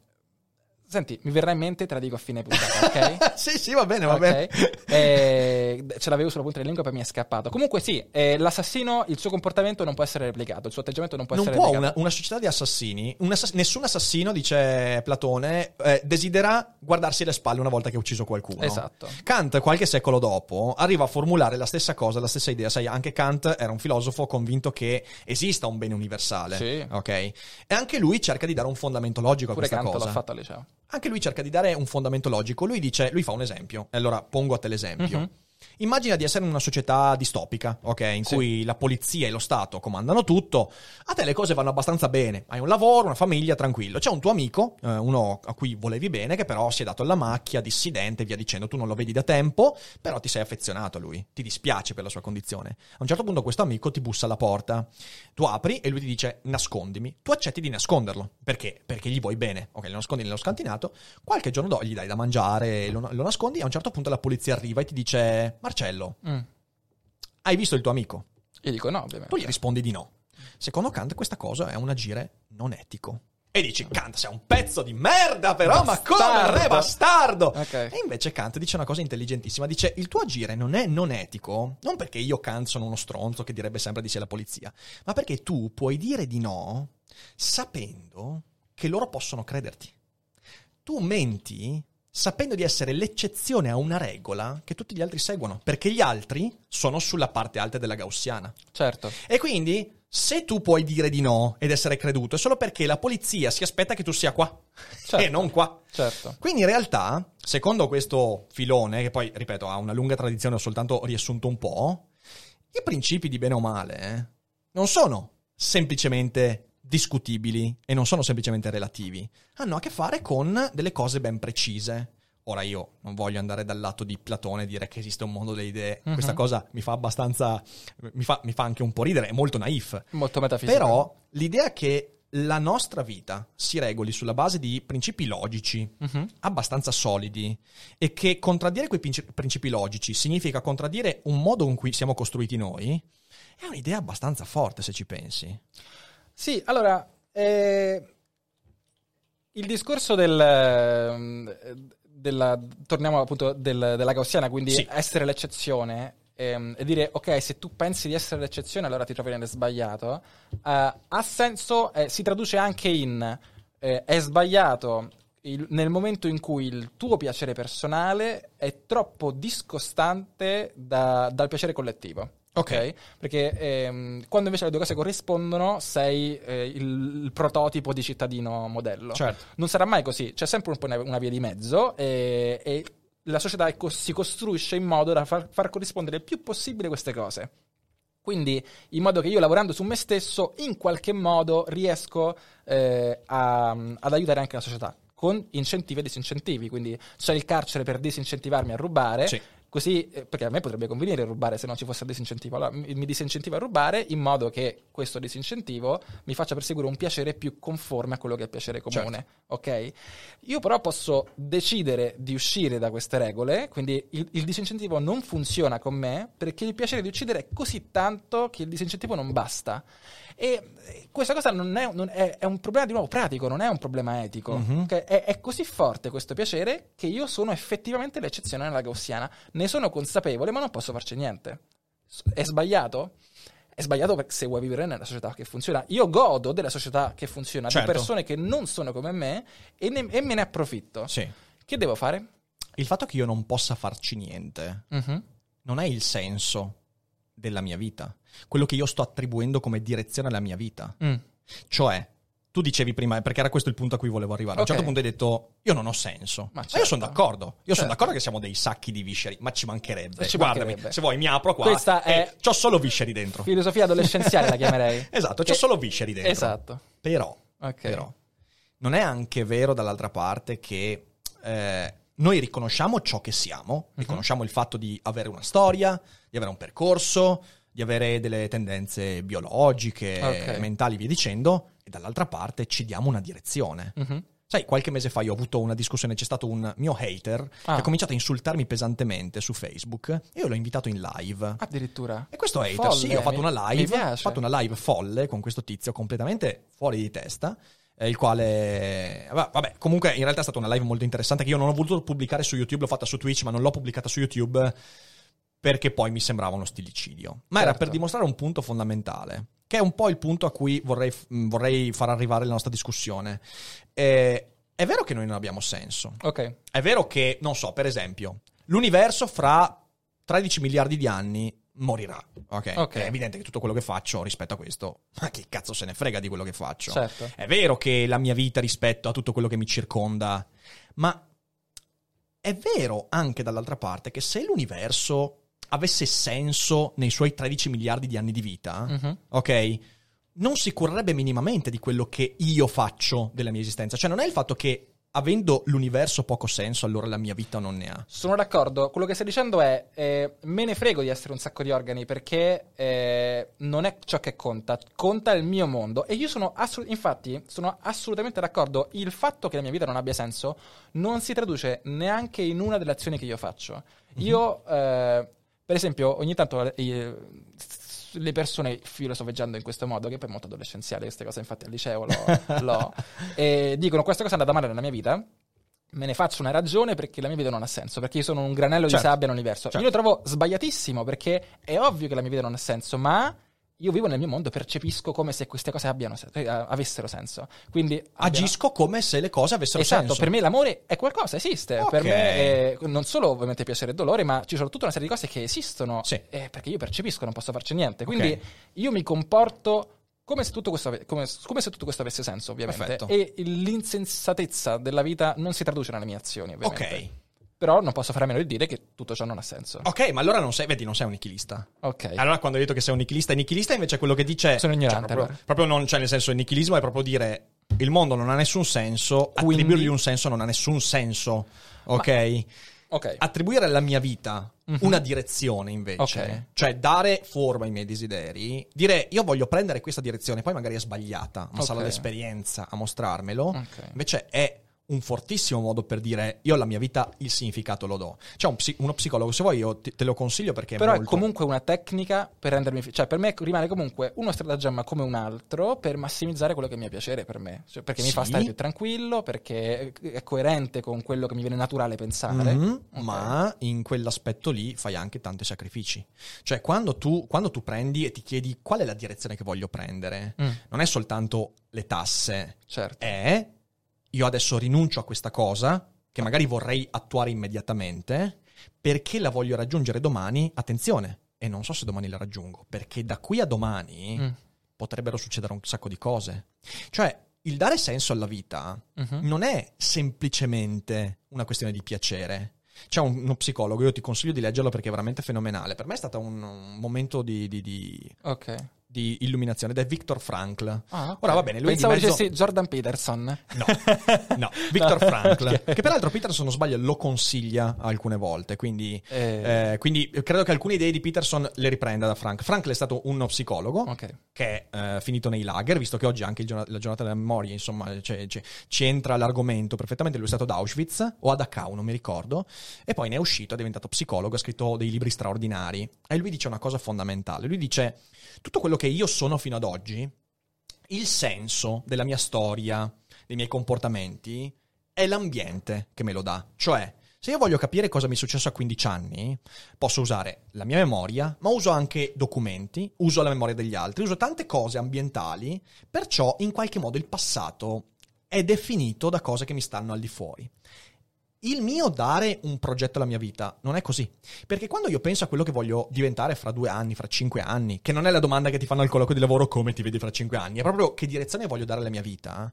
Senti, mi verrà in mente, te la dico a fine puntata, [LAUGHS] ok? sì, sì, va bene, va Ok. bene. Eh, ce l'avevo sulla punta della lingua poi mi è scappato. Comunque sì, eh, l'assassino, il suo comportamento non può essere replicato, il suo atteggiamento non può non essere può replicato. una, una società di assassini, un ass- nessun assassino, dice Platone, eh, desidera guardarsi le spalle una volta che ha ucciso qualcuno. Esatto. Kant, qualche secolo dopo, arriva a formulare la stessa cosa, la stessa idea. Sai, anche Kant era un filosofo convinto che esista un bene universale. Sì. Ok? E anche lui cerca di dare un fondamento logico a Pure questa Kant cosa. l'ha fatto al liceo. Anche lui cerca di dare un fondamento logico. Lui dice, lui fa un esempio. Allora pongo a te l'esempio. Mhm. Immagina di essere in una società distopica, ok? In Sì. cui la polizia e lo Stato comandano tutto. A te le cose vanno abbastanza bene. Hai un lavoro, una famiglia, tranquillo. C'è un tuo amico, eh, uno a cui volevi bene, che però si è dato alla macchia, dissidente, via dicendo. Tu non lo vedi da tempo, però ti sei affezionato a lui. Ti dispiace per la sua condizione. A un certo punto questo amico ti bussa alla porta. Tu apri e lui ti dice nascondimi. Tu accetti di nasconderlo. Perché? Perché gli vuoi bene. Ok, lo nascondi nello scantinato. Qualche giorno dopo gli dai da mangiare, lo, lo nascondi. A un certo punto la polizia arriva e ti dice Marcello, Mm. hai visto il tuo amico? Io dico no, ovviamente. Tu gli rispondi di no. Secondo Kant questa cosa è un agire non etico. E dici, Kant sei un pezzo di merda però, ma come? Bastardo. Re bastardo! Ok. E invece Kant dice una cosa intelligentissima, dice il tuo agire non è non etico, non perché io Kant sono uno stronzo che direbbe sempre di sé la polizia, ma perché tu puoi dire di no sapendo che loro possono crederti. Tu menti sapendo di essere l'eccezione a una regola che tutti gli altri seguono, perché gli altri sono sulla parte alta della gaussiana. Certo. E quindi, se tu puoi dire di no ed essere creduto, è solo perché la polizia si aspetta che tu sia qua [LAUGHS] Certo. e non qua. Certo. Quindi in realtà, secondo questo filone, che poi, ripeto, ha una lunga tradizione, ho soltanto riassunto un po', i principi di bene o male eh, non sono semplicemente discutibili e non sono semplicemente relativi, hanno a che fare con delle cose ben precise. Ora io non voglio andare dal lato di Platone e dire che esiste un mondo delle idee, Mhm. questa cosa mi fa abbastanza, mi fa, mi fa anche un po' ridere, è molto naif. Molto metafisico. Però l'idea che la nostra vita si regoli sulla base di principi logici Mhm. abbastanza solidi e che contraddire quei princi- principi logici significa contraddire un modo in cui siamo costruiti noi, è un'idea abbastanza forte se ci pensi. Sì, allora, eh, il discorso del, ehm, della, torniamo appunto del- della gaussiana, quindi Sì. essere l'eccezione ehm, e dire ok, se tu pensi di essere l'eccezione allora ti trovi nel sbagliato, eh, ha senso, eh, si traduce anche in eh, è sbagliato il- nel momento in cui il tuo piacere personale è troppo discostante da- dal piacere collettivo. Ok. Perché ehm, quando invece le due cose corrispondono, sei eh, il, il prototipo di cittadino modello. Certo. Non sarà mai così, c'è sempre un po' una, via di mezzo e, e la società co- si costruisce in modo da far, far corrispondere il più possibile queste cose. Quindi, in modo che io lavorando su me stesso, in qualche modo riesco eh, a- ad aiutare anche la società con incentivi e disincentivi. Quindi c'è il carcere per disincentivarmi a rubare, Sì. Così, eh, perché a me potrebbe convenire rubare se non ci fosse il disincentivo. Allora mi, disincentivo a rubare in modo che questo disincentivo mi faccia perseguire un piacere più conforme a quello che è il piacere comune. Ok? Io però posso decidere di uscire da queste regole, quindi il, il disincentivo non funziona con me perché il piacere di uccidere è così tanto che il disincentivo non basta. E eh, questa cosa non è, non è- è un problema di nuovo pratico, non è un problema etico. ok? È, è così forte questo piacere che io sono effettivamente l'eccezione nella gaussiana. Ne sono consapevole, ma non posso farci niente. È sbagliato? È sbagliato perché se vuoi vivere nella società che funziona. Io godo della società che funziona, Certo. di persone che non sono come me e, ne- e me ne approfitto. Sì. Che devo fare? Il fatto che io non possa farci niente Mhm. non è il senso della mia vita. Quello che io sto attribuendo come direzione alla mia vita. Mm. Cioè, tu dicevi prima, perché era questo il punto a cui volevo arrivare. A un certo punto hai detto, io non ho senso. Ma Ma, io certo. sono d'accordo. Io sono Certo. d'accordo che siamo dei sacchi di visceri, ma ci mancherebbe. Ci Guardami, mancherebbe. se vuoi mi apro qua Questa e è- c'ho solo visceri dentro. Filosofia adolescenziale la chiamerei. [LAUGHS] Esatto, c'ho Che- solo visceri dentro. Esatto. Però, Ok. però, non è anche vero dall'altra parte che eh, noi riconosciamo ciò che siamo, Mhm. riconosciamo il fatto di avere una storia, di avere un percorso, di avere delle tendenze biologiche, Ok. mentali, via dicendo, e dall'altra parte ci diamo una direzione. Mhm. Sai, qualche mese fa io ho avuto una discussione, c'è stato un mio hater Ah. che ha cominciato a insultarmi pesantemente su Facebook e io l'ho invitato in live. Addirittura. E questo hater, Folle, sì, ho fatto una live, ho fatto una live folle con questo tizio completamente fuori di testa, eh, il quale, va- vabbè, comunque in realtà è stata una live molto interessante che io non ho voluto pubblicare su YouTube, l'ho fatta su Twitch, ma non l'ho pubblicata su YouTube perché poi mi sembrava uno stillicidio. Ma era Certo. per dimostrare un punto fondamentale, che è un po' il punto a cui vorrei, vorrei far arrivare la nostra discussione. Eh, è vero che noi non abbiamo senso, Ok. è vero che, non so, per esempio, l'universo fra 13 miliardi di anni morirà. Ok. Ok. È evidente che tutto quello che faccio rispetto a questo, [LAUGHS] ma che cazzo se ne frega di quello che faccio? Certo. È vero che la mia vita rispetto a tutto quello che mi circonda, ma è vero anche dall'altra parte che se l'universo avesse senso nei suoi 13 miliardi di anni di vita, Mhm. ok? Non si currerebbe minimamente di quello che io faccio della mia esistenza. Cioè, non è il fatto che avendo l'universo poco senso, allora la mia vita non ne ha. Sono d'accordo. Quello che stai dicendo è: eh, me ne frego di essere un sacco di organi perché eh, non è ciò che conta, conta il mio mondo. E io sono assolut- infatti, sono assolutamente d'accordo. Il fatto che la mia vita non abbia senso non si traduce neanche in una delle azioni che io faccio. Io, eh, per esempio, ogni tanto. eh, le persone filosofeggiando in questo modo, che poi è molto adolescenziale queste cose, infatti al liceo l'ho, [LAUGHS] l'ho- e dicono questa cosa è andata male nella mia vita, me ne faccio una ragione perché la mia vita non ha senso, perché io sono un granello Certo. di sabbia nell'universo. Certo. Io lo trovo sbagliatissimo perché è ovvio che la mia vita non ha senso, ma io vivo nel mio mondo percepisco come se queste cose abbiano, eh, avessero senso. Quindi abbiano- Agisco come se le cose avessero Esatto, senso. per me l'amore è qualcosa, esiste. Ok. Per me è non solo ovviamente piacere e dolore, ma ci sono tutta una serie di cose che esistono Sì. eh, perché io percepisco, non posso farci niente. Quindi Ok. io mi comporto come se tutto questo, ave- come, come se tutto questo avesse senso, ovviamente. Perfetto. E l'insensatezza della vita non si traduce nelle mie azioni, ovviamente. Ok. Però non posso fare a meno di dire che tutto ciò non ha senso. Ok, ma allora non sei, vedi, non sei un nichilista. Ok. Allora, quando hai detto che sei un nichilista, il nichilista invece è quello che dice. Sono ignorante, cioè, proprio, allora. proprio non, cioè, nel senso, il nichilismo è proprio dire il mondo non ha nessun senso, Quindi- attribuirgli un senso non ha nessun senso. Ok? Ok. Attribuire alla mia vita Mhm. una direzione invece, Ok. cioè dare forma ai miei desideri, dire io voglio prendere questa direzione, poi magari è sbagliata, ma sarà Ok. l'esperienza a mostrarmelo. Invece è un fortissimo modo per dire io alla mia vita il significato lo do. C'è un psi- uno psicologo, se vuoi io te, te lo consiglio perché Però è è molto... comunque una tecnica per rendermi. fi- Cioè, per me rimane comunque uno stratagemma come un altro per massimizzare quello che mi è piacere per me. Cioè, perché mi fa Sì. stare più tranquillo, perché è coerente con quello che mi viene naturale pensare. Mhm, Ok. Ma in quell'aspetto lì fai anche tanti sacrifici. Cioè, quando tu, quando tu prendi e ti chiedi qual è la direzione che voglio prendere, Mm, non è soltanto le tasse, certo. è io adesso rinuncio a questa cosa che magari vorrei attuare immediatamente perché la voglio raggiungere domani. Attenzione, e non so se domani la raggiungo, perché da qui a domani Mm, potrebbero succedere un sacco di cose. Cioè, il dare senso alla vita mhm. non è semplicemente una questione di piacere. C'è un- uno psicologo, io ti consiglio di leggerlo perché è veramente fenomenale. Per me è stato un, un momento di, di- di- Ok. Di illuminazione ed è Viktor Frankl. Ah, ok. Ora va bene, lui Pensavo mezzo... dicessi Jordan Peterson. No, [LAUGHS] no, Viktor [LAUGHS] Frankl, Ok. che peraltro Peter se non sbaglio lo consiglia alcune volte, quindi, Eh. eh, quindi credo che alcune idee di Peterson le riprenda da Frank. Frankl è stato uno psicologo Ok. che è eh, finito nei lager, visto che oggi anche il giorna- la giornata della memoria, insomma, c'è- c'è- ci entra l'argomento perfettamente. Lui è stato ad Auschwitz o a Dachau, non mi ricordo, e poi ne è uscito, è diventato psicologo, ha scritto dei libri straordinari. E lui dice una cosa fondamentale: lui dice tutto quello che io sono fino ad oggi, il senso della mia storia, dei miei comportamenti, è l'ambiente che me lo dà. Cioè, se io voglio capire cosa mi è successo a 15 anni, posso usare la mia memoria, ma uso anche documenti, uso la memoria degli altri, uso tante cose ambientali, perciò in qualche modo il passato è definito da cose che mi stanno al di fuori. Il mio dare un progetto alla mia vita non è così. Perché quando io penso a quello che voglio diventare fra due anni, fra cinque anni, che non è la domanda che ti fanno al colloquio di lavoro come ti vedi fra cinque anni, è proprio che direzione voglio dare alla mia vita,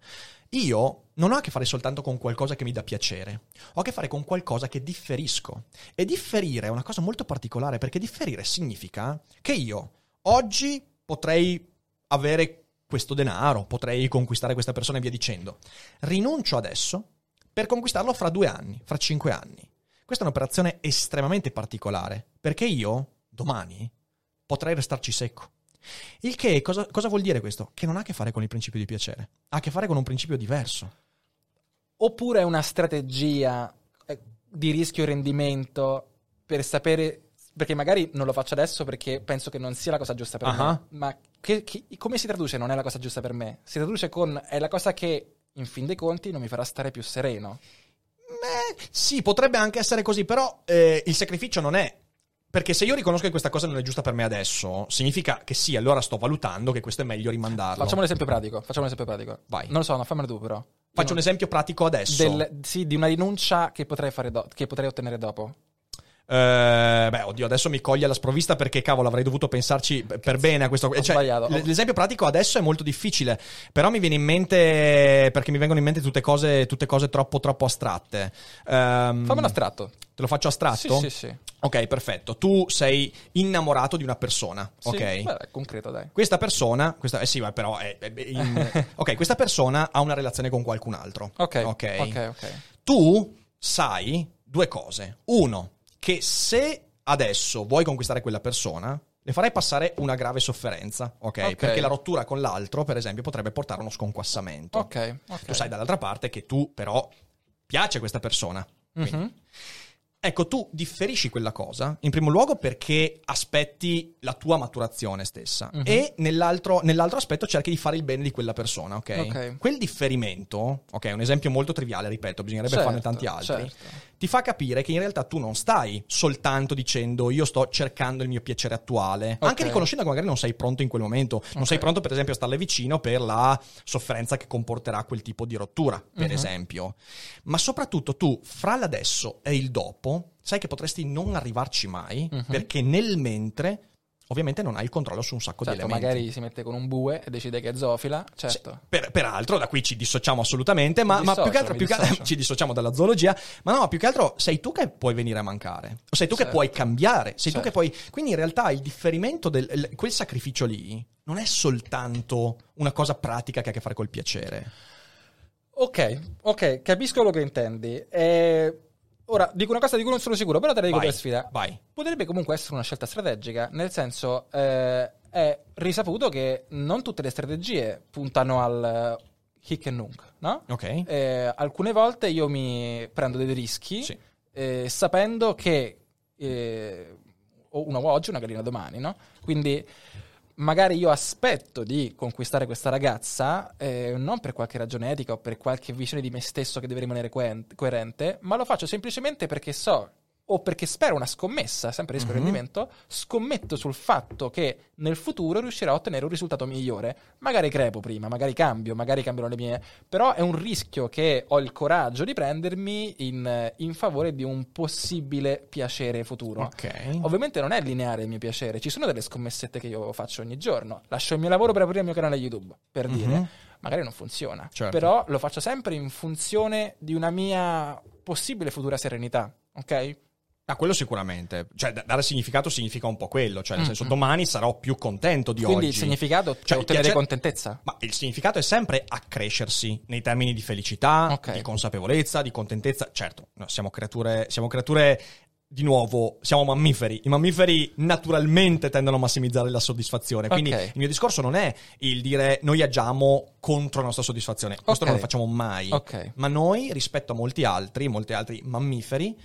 io non ho a che fare soltanto con qualcosa che mi dà piacere, ho a che fare con qualcosa che differisco. E differire è una cosa molto particolare perché differire significa che io oggi potrei avere questo denaro, potrei conquistare questa persona e via dicendo. Rinuncio adesso per conquistarlo fra due anni, fra cinque anni. Questa è un'operazione estremamente particolare, perché io, domani, potrei restarci secco. Il che cosa, cosa vuol dire questo? Che non ha a che fare con il principio di piacere, ha a che fare con un principio diverso. Oppure è una strategia eh, di rischio rendimento per sapere. Perché magari non lo faccio adesso perché penso che non sia la cosa giusta per Ah. me. Ma che- che- come si traduce non è la cosa giusta per me? Si traduce con è la cosa che in fin dei conti non mi farà stare più sereno. Beh, sì, potrebbe anche essere così, però eh, il sacrificio non è. Perché se io riconosco che questa cosa non è giusta per me adesso, significa che sì, allora sto valutando che questo è meglio rimandarlo. Facciamo un esempio pratico. Facciamo un esempio pratico. Vai. Non lo so, no, fammelo tu però. Faccio un esempio pratico adesso. Del- sì, di una rinuncia che potrei, fare do- che potrei ottenere dopo. Eh, beh, oddio, adesso mi coglie alla sprovvista perché cavolo, avrei dovuto pensarci per bene a questo. Ho cioè, sbagliato. L'esempio pratico adesso è molto difficile, però mi viene in mente perché mi vengono in mente tutte cose, tutte cose troppo, troppo astratte. Ehm, Fammelo astratto. Te lo faccio astratto? Sì, sì, sì. Ok, perfetto. Tu sei innamorato di una persona, Sì, ok? beh, è concreto, dai. Questa persona, questa, eh sì, ma però è, è- in- [LAUGHS] ok, questa persona ha una relazione con qualcun altro. Ok, ok. ok, ok. Tu sai due cose. Uno, che se adesso vuoi conquistare quella persona, le farai passare una grave sofferenza, ok? Ok. Perché la rottura con l'altro, per esempio, potrebbe portare a uno sconquassamento. Ok, ok. Tu sai dall'altra parte che tu però piace a questa persona. Mhm. Ecco, tu differisci quella cosa, in primo luogo perché aspetti la tua maturazione stessa Mhm. e nell'altro, nell'altro aspetto cerchi di fare il bene di quella persona, ok? Ok. Quel differimento, ok, è un esempio molto triviale, ripeto, bisognerebbe Certo, farne tanti altri, certo. Ti fa capire che in realtà tu non stai soltanto dicendo io sto cercando il mio piacere attuale, Ok. anche riconoscendo che magari non sei pronto in quel momento, non sei pronto per esempio a starle vicino per la sofferenza che comporterà quel tipo di rottura, per Mhm. esempio. Ma soprattutto tu, fra l'adesso e il dopo, sai che potresti non arrivarci mai, Mhm. perché nel mentre ovviamente non hai il controllo su un sacco Certo, di elementi. magari si mette con un bue e decide che è zoofila, certo. Per- peraltro, da qui ci dissociamo assolutamente, ma, Mi ma più che dissocio, altro più che- dissocio. [LAUGHS] ci dissociamo dalla zoologia, ma no, più che altro sei tu che puoi venire a mancare, o sei tu che Certo. puoi cambiare, sei tu Certo. che puoi... Quindi in realtà il differimento, del, il- quel sacrificio lì, non è soltanto una cosa pratica che ha a che fare col piacere. Ok, ok, capisco quello che intendi. Eh, ora, dico una cosa di cui non sono sicuro, però te la dico Vai, per sfida. vai. Potrebbe comunque essere una scelta strategica, nel senso eh, è risaputo che non tutte le strategie puntano al eh, hic e nunc, no? Ok? Eh, alcune volte io mi prendo dei rischi Sì. eh, sapendo che eh, ho una oggi e una gallina domani, no? Quindi magari io aspetto di conquistare questa ragazza eh, non per qualche ragione etica o per qualche visione di me stesso che deve rimanere coerente, ma lo faccio semplicemente perché so o perché spero una scommessa, sempre rischio Mhm. rendimento, scommetto sul fatto che nel futuro riuscirò a ottenere un risultato migliore. Magari crepo prima, magari cambio, magari cambierò le mie, però è un rischio che ho il coraggio di prendermi in, in favore di un possibile piacere futuro. Ok. Ovviamente non è lineare il mio piacere, ci sono delle scommessette che io faccio ogni giorno. Lascio il mio lavoro per aprire il mio canale YouTube, per Mhm. dire. Magari non funziona, Certo. però lo faccio sempre in funzione di una mia possibile futura serenità, ok? Ah, quello sicuramente. Cioè, da- dare significato significa un po' quello. Cioè, nel senso, domani sarò più contento di Quindi oggi. il significato Cioè, è ottenere piace- contentezza. Ma il significato è sempre accrescersi nei termini di felicità, Ok. di consapevolezza, di contentezza. Certo, no, siamo creature, siamo creature di nuovo, siamo mammiferi. I mammiferi naturalmente tendono a massimizzare la soddisfazione. Quindi Ok. il mio discorso non è il dire noi agiamo contro la nostra soddisfazione. Questo Ok. non lo facciamo mai. Ok. Ma noi, rispetto a molti altri, molti altri mammiferi,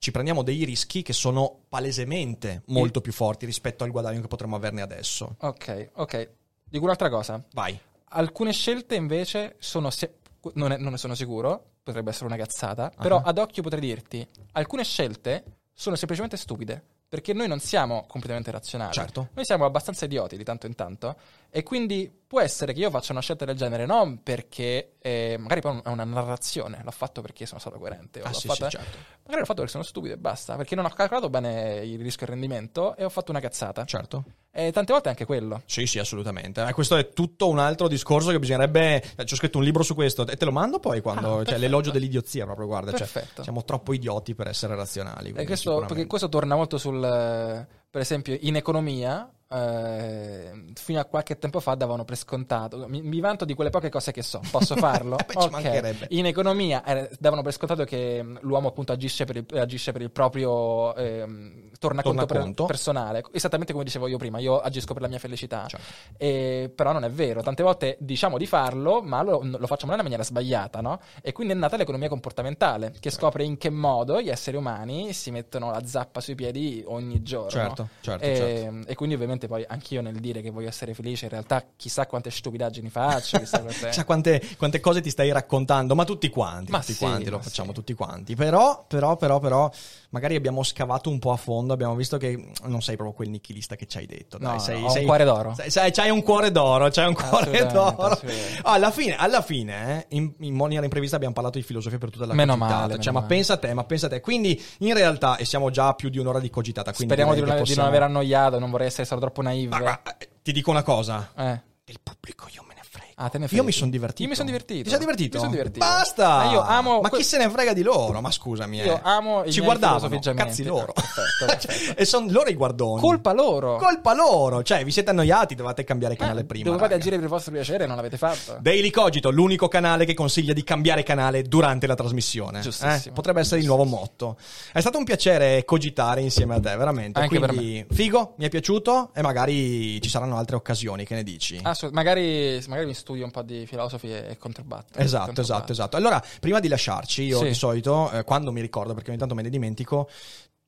ci prendiamo dei rischi che sono palesemente molto più forti rispetto al guadagno che potremmo averne adesso. Ok, ok. Dico un'altra cosa. Vai. Alcune scelte invece sono... se- non, è- non ne sono sicuro, potrebbe essere una cazzata, però Ah. ad occhio potrei dirti, alcune scelte sono semplicemente stupide, perché noi non siamo completamente razionali. Certo. Noi siamo abbastanza idioti di tanto in tanto, e quindi può essere che io faccia una scelta del genere non perché, eh, magari poi è una narrazione, l'ho fatto perché sono stato coerente, Ah, sì, fatta- sì, certo. magari l'ho fatto perché sono stupido e basta, perché non ho calcolato bene il rischio e il rendimento e ho fatto una cazzata. Certo. E tante volte è anche quello. Sì, sì, assolutamente. Eh, questo è tutto un altro discorso che bisognerebbe. eh, Ci ho scritto un libro su questo e te lo mando poi quando. Ah, cioè, l'elogio dell'idiozia, proprio guarda. Cioè, Perfetto. siamo troppo idioti per essere razionali. E questo, perché questo torna molto sul, eh, per esempio, in economia, eh, fino a qualche tempo fa davano per scontato. Mi, mi vanto di quelle poche cose che so, posso farlo? Eh [LAUGHS] beh, ci Ok. mancherebbe. In economia eh, davano per scontato che mh, l'uomo appunto agisce per il, agisce per il proprio ehm, tornaconto, per- personale, esattamente come dicevo io prima, io agisco per la mia felicità. Certo. E- però non è vero, tante volte diciamo di farlo, ma lo, lo facciamo nella maniera sbagliata, no? E quindi è nata l'economia comportamentale, che scopre in che modo gli esseri umani si mettono la zappa sui piedi ogni giorno. Certo, certo, e, certo. e quindi ovviamente poi anch'io nel dire che voglio essere felice, in realtà chissà quante stupidaggini faccio, chissà [LAUGHS] quante... Quante, quante cose ti stai raccontando, ma tutti quanti, Ma tutti sì, quanti lo facciamo sì. tutti quanti. Però, però, però, però, magari abbiamo scavato un po' a fondo, abbiamo visto che non sei proprio quel nichilista che ci hai detto. No, dai, no, sei, un sei- cuore d'oro. Sai, sai, c'hai un cuore d'oro, c'hai un cuore d'oro. assolutamente. Alla fine, alla fine eh, in, in maniera imprevista abbiamo parlato di filosofia per tutta la Meno cogitata. male, Cioè, meno ma male. pensa a te, ma pensa a te. Quindi, in realtà, e siamo già più di un'ora di cogitata. Quindi Speriamo di non, di non aver annoiato, non vorrei essere stato troppo naive. Ma guarda, eh, ti dico una cosa. Eh. Il pubblico io. Ah, te ne Io fregi. mi sono divertito. Io mi son divertito. Ti sei divertito? Mi son divertito. Basta! Ma io amo Ma chi se ne frega di loro? Ma scusami, eh. Io amo i Ci guardavano, cazzi loro. Perfetto, [LAUGHS] perfetto. e sono loro i guardoni. Colpa loro. Colpa loro. Cioè, vi siete annoiati, dovete cambiare canale Eh, prima. Dovevate raga. agire per il vostro piacere e non l'avete fatto. Daily Cogito, l'unico canale che consiglia di cambiare canale durante la trasmissione. Giustissimo. Eh? Potrebbe essere il nuovo motto. È stato un piacere cogitare insieme a te, veramente. Anche per Quindi, figo, mi è piaciuto e magari ci saranno altre occasioni. Che ne dici? Assolut- magari, magari mi studio un po' di filosofi e, e controbatto. Esatto, Controbatto. esatto, esatto. Allora, prima di lasciarci, io Sì. di solito, eh, quando mi ricordo, perché ogni tanto me ne dimentico,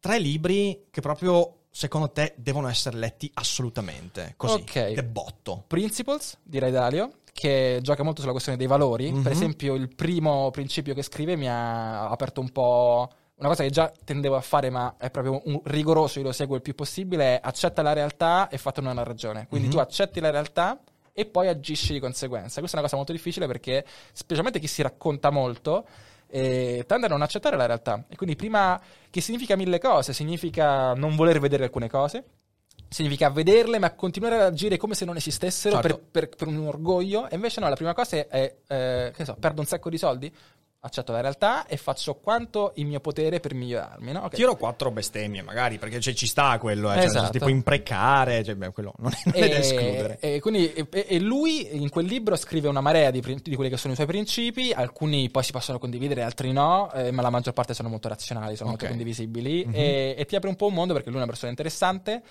tre libri che proprio, secondo te, devono essere letti assolutamente. Così, Ok. che botto. Principles di Ray Dalio, che gioca molto sulla questione dei valori. Mhm. Per esempio, il primo principio che scrive mi ha aperto un po'. Una cosa che già tendevo a fare, ma è proprio un rigoroso, io lo seguo il più possibile, è accetta la realtà e fatene una ragione. Quindi Mhm. tu accetti la realtà e poi agisci di conseguenza. Questa è una cosa molto difficile perché, specialmente chi si racconta molto, eh, tende a non accettare la realtà. E quindi prima, che significa mille cose, significa non voler vedere alcune cose, significa vederle ma continuare ad agire come se non esistessero Certo. per, per- per un orgoglio, e invece no, la prima cosa è, è, eh, che so, perdo un sacco di soldi, accetto la realtà e faccio quanto il mio potere per migliorarmi, no? Ok. Tiro quattro bestemmie, magari, perché cioè, ci sta quello, eh. Cioè, Esatto. tipo imprecare, cioè, beh, quello non è, non è da escludere. E, e quindi, e, e lui in quel libro scrive una marea di, di quelli che sono i suoi principi, alcuni poi si possono condividere, altri no, eh, ma la maggior parte sono molto razionali, sono Ok. molto condivisibili Mhm. e, e ti apre un po' un mondo perché lui è una persona interessante.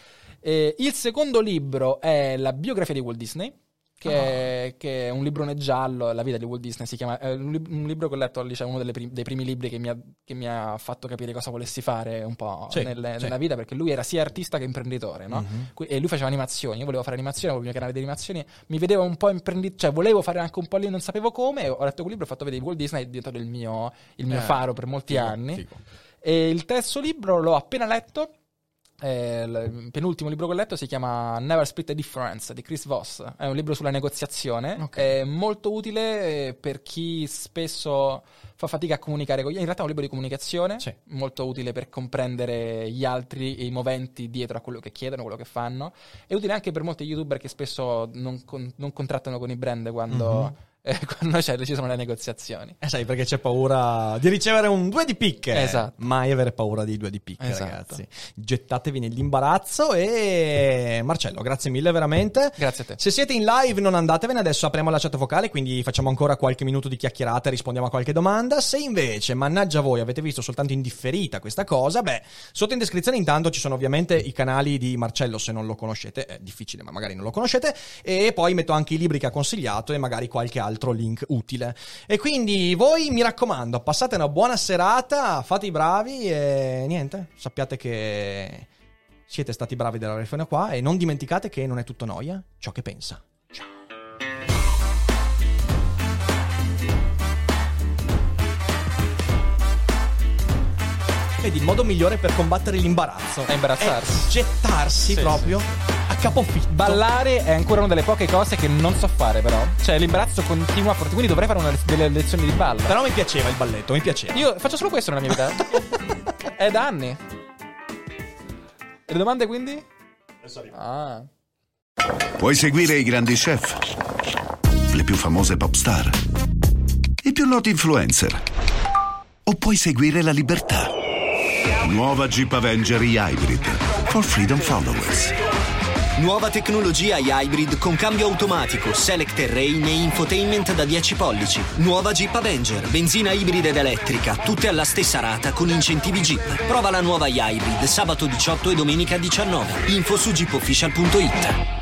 Eh, il secondo libro è la biografia di Walt Disney. Che, Ah. è, che è un librone giallo, La vita di Walt Disney si chiama. È un, lib- un libro che ho letto al liceo, uno delle prim- dei primi libri che mi, ha, che mi ha fatto capire cosa volessi fare un po' Sì, nelle- sì. nella vita, perché lui era sia artista che imprenditore, no? Mhm. Que- e lui faceva animazioni, io volevo fare animazioni, avevo il mio canale di animazioni, mi vedevo un po' imprenditore, cioè volevo fare anche un po' lì, non sapevo come, ho letto quel libro, ho fatto vedere Walt Disney, è diventato il mio, il mio Eh, faro per molti Figo, anni. figo. E il terzo libro l'ho appena letto. Eh, il penultimo libro che ho letto si chiama Never Split the Difference di Chris Voss. È un libro sulla negoziazione. Ok. È molto utile eh, per chi spesso fa fatica a comunicare con gli In realtà è un libro di comunicazione. Sì. Molto utile per comprendere gli altri e i moventi dietro a quello che chiedono, quello che fanno. È utile anche per molti youtuber che spesso non, con- non contrattano con i brand quando. Mhm. Eh, [LAUGHS] noi cioè, ci sono le negoziazioni. Eh sai, perché c'è paura di ricevere un due di picche. Esatto. Mai avere paura di due di picche, Esatto. ragazzi. Gettatevi nell'imbarazzo e Marcello, grazie mille veramente. Grazie a te. Se siete in live non andatevene, adesso apriamo la chat vocale, quindi facciamo ancora qualche minuto di chiacchierata e rispondiamo a qualche domanda. Se invece, mannaggia voi, avete visto soltanto in differita questa cosa, beh, sotto in descrizione intanto ci sono ovviamente i canali di Marcello, se non lo conoscete, è difficile, ma magari non lo conoscete, e poi metto anche i libri che ha consigliato e magari qualche altro link utile. E quindi voi, mi raccomando, passate una buona serata, fate i bravi e niente, sappiate che siete stati bravi della radiofonica qua e non dimenticate che non è tutto noia ciò che pensa. Vedi, il modo migliore per combattere l'imbarazzo È imbarazzarsi. è gettarsi Sì, proprio a capofitto. Ballare è ancora una delle poche cose che non so fare, però. Cioè, l'imbarazzo continua forte. Quindi dovrei fare una, delle lezioni di ballo. Però mi piaceva il balletto, mi piaceva. Io faccio solo questo nella mia vita. [LAUGHS] è da anni. E le domande quindi? Ah. Puoi seguire i grandi chef, le più famose pop star, i più noti influencer. O puoi seguire la libertà. Nuova Jeep Avenger e-Hybrid for Freedom Followers. Nuova tecnologia hybrid con cambio automatico, select terrain e infotainment da 10 pollici. Nuova Jeep Avenger, benzina ibrida ed elettrica, tutte alla stessa rata con incentivi Jeep. Prova la nuova hybrid sabato 18 e domenica 19. Info su jeepofficial.it.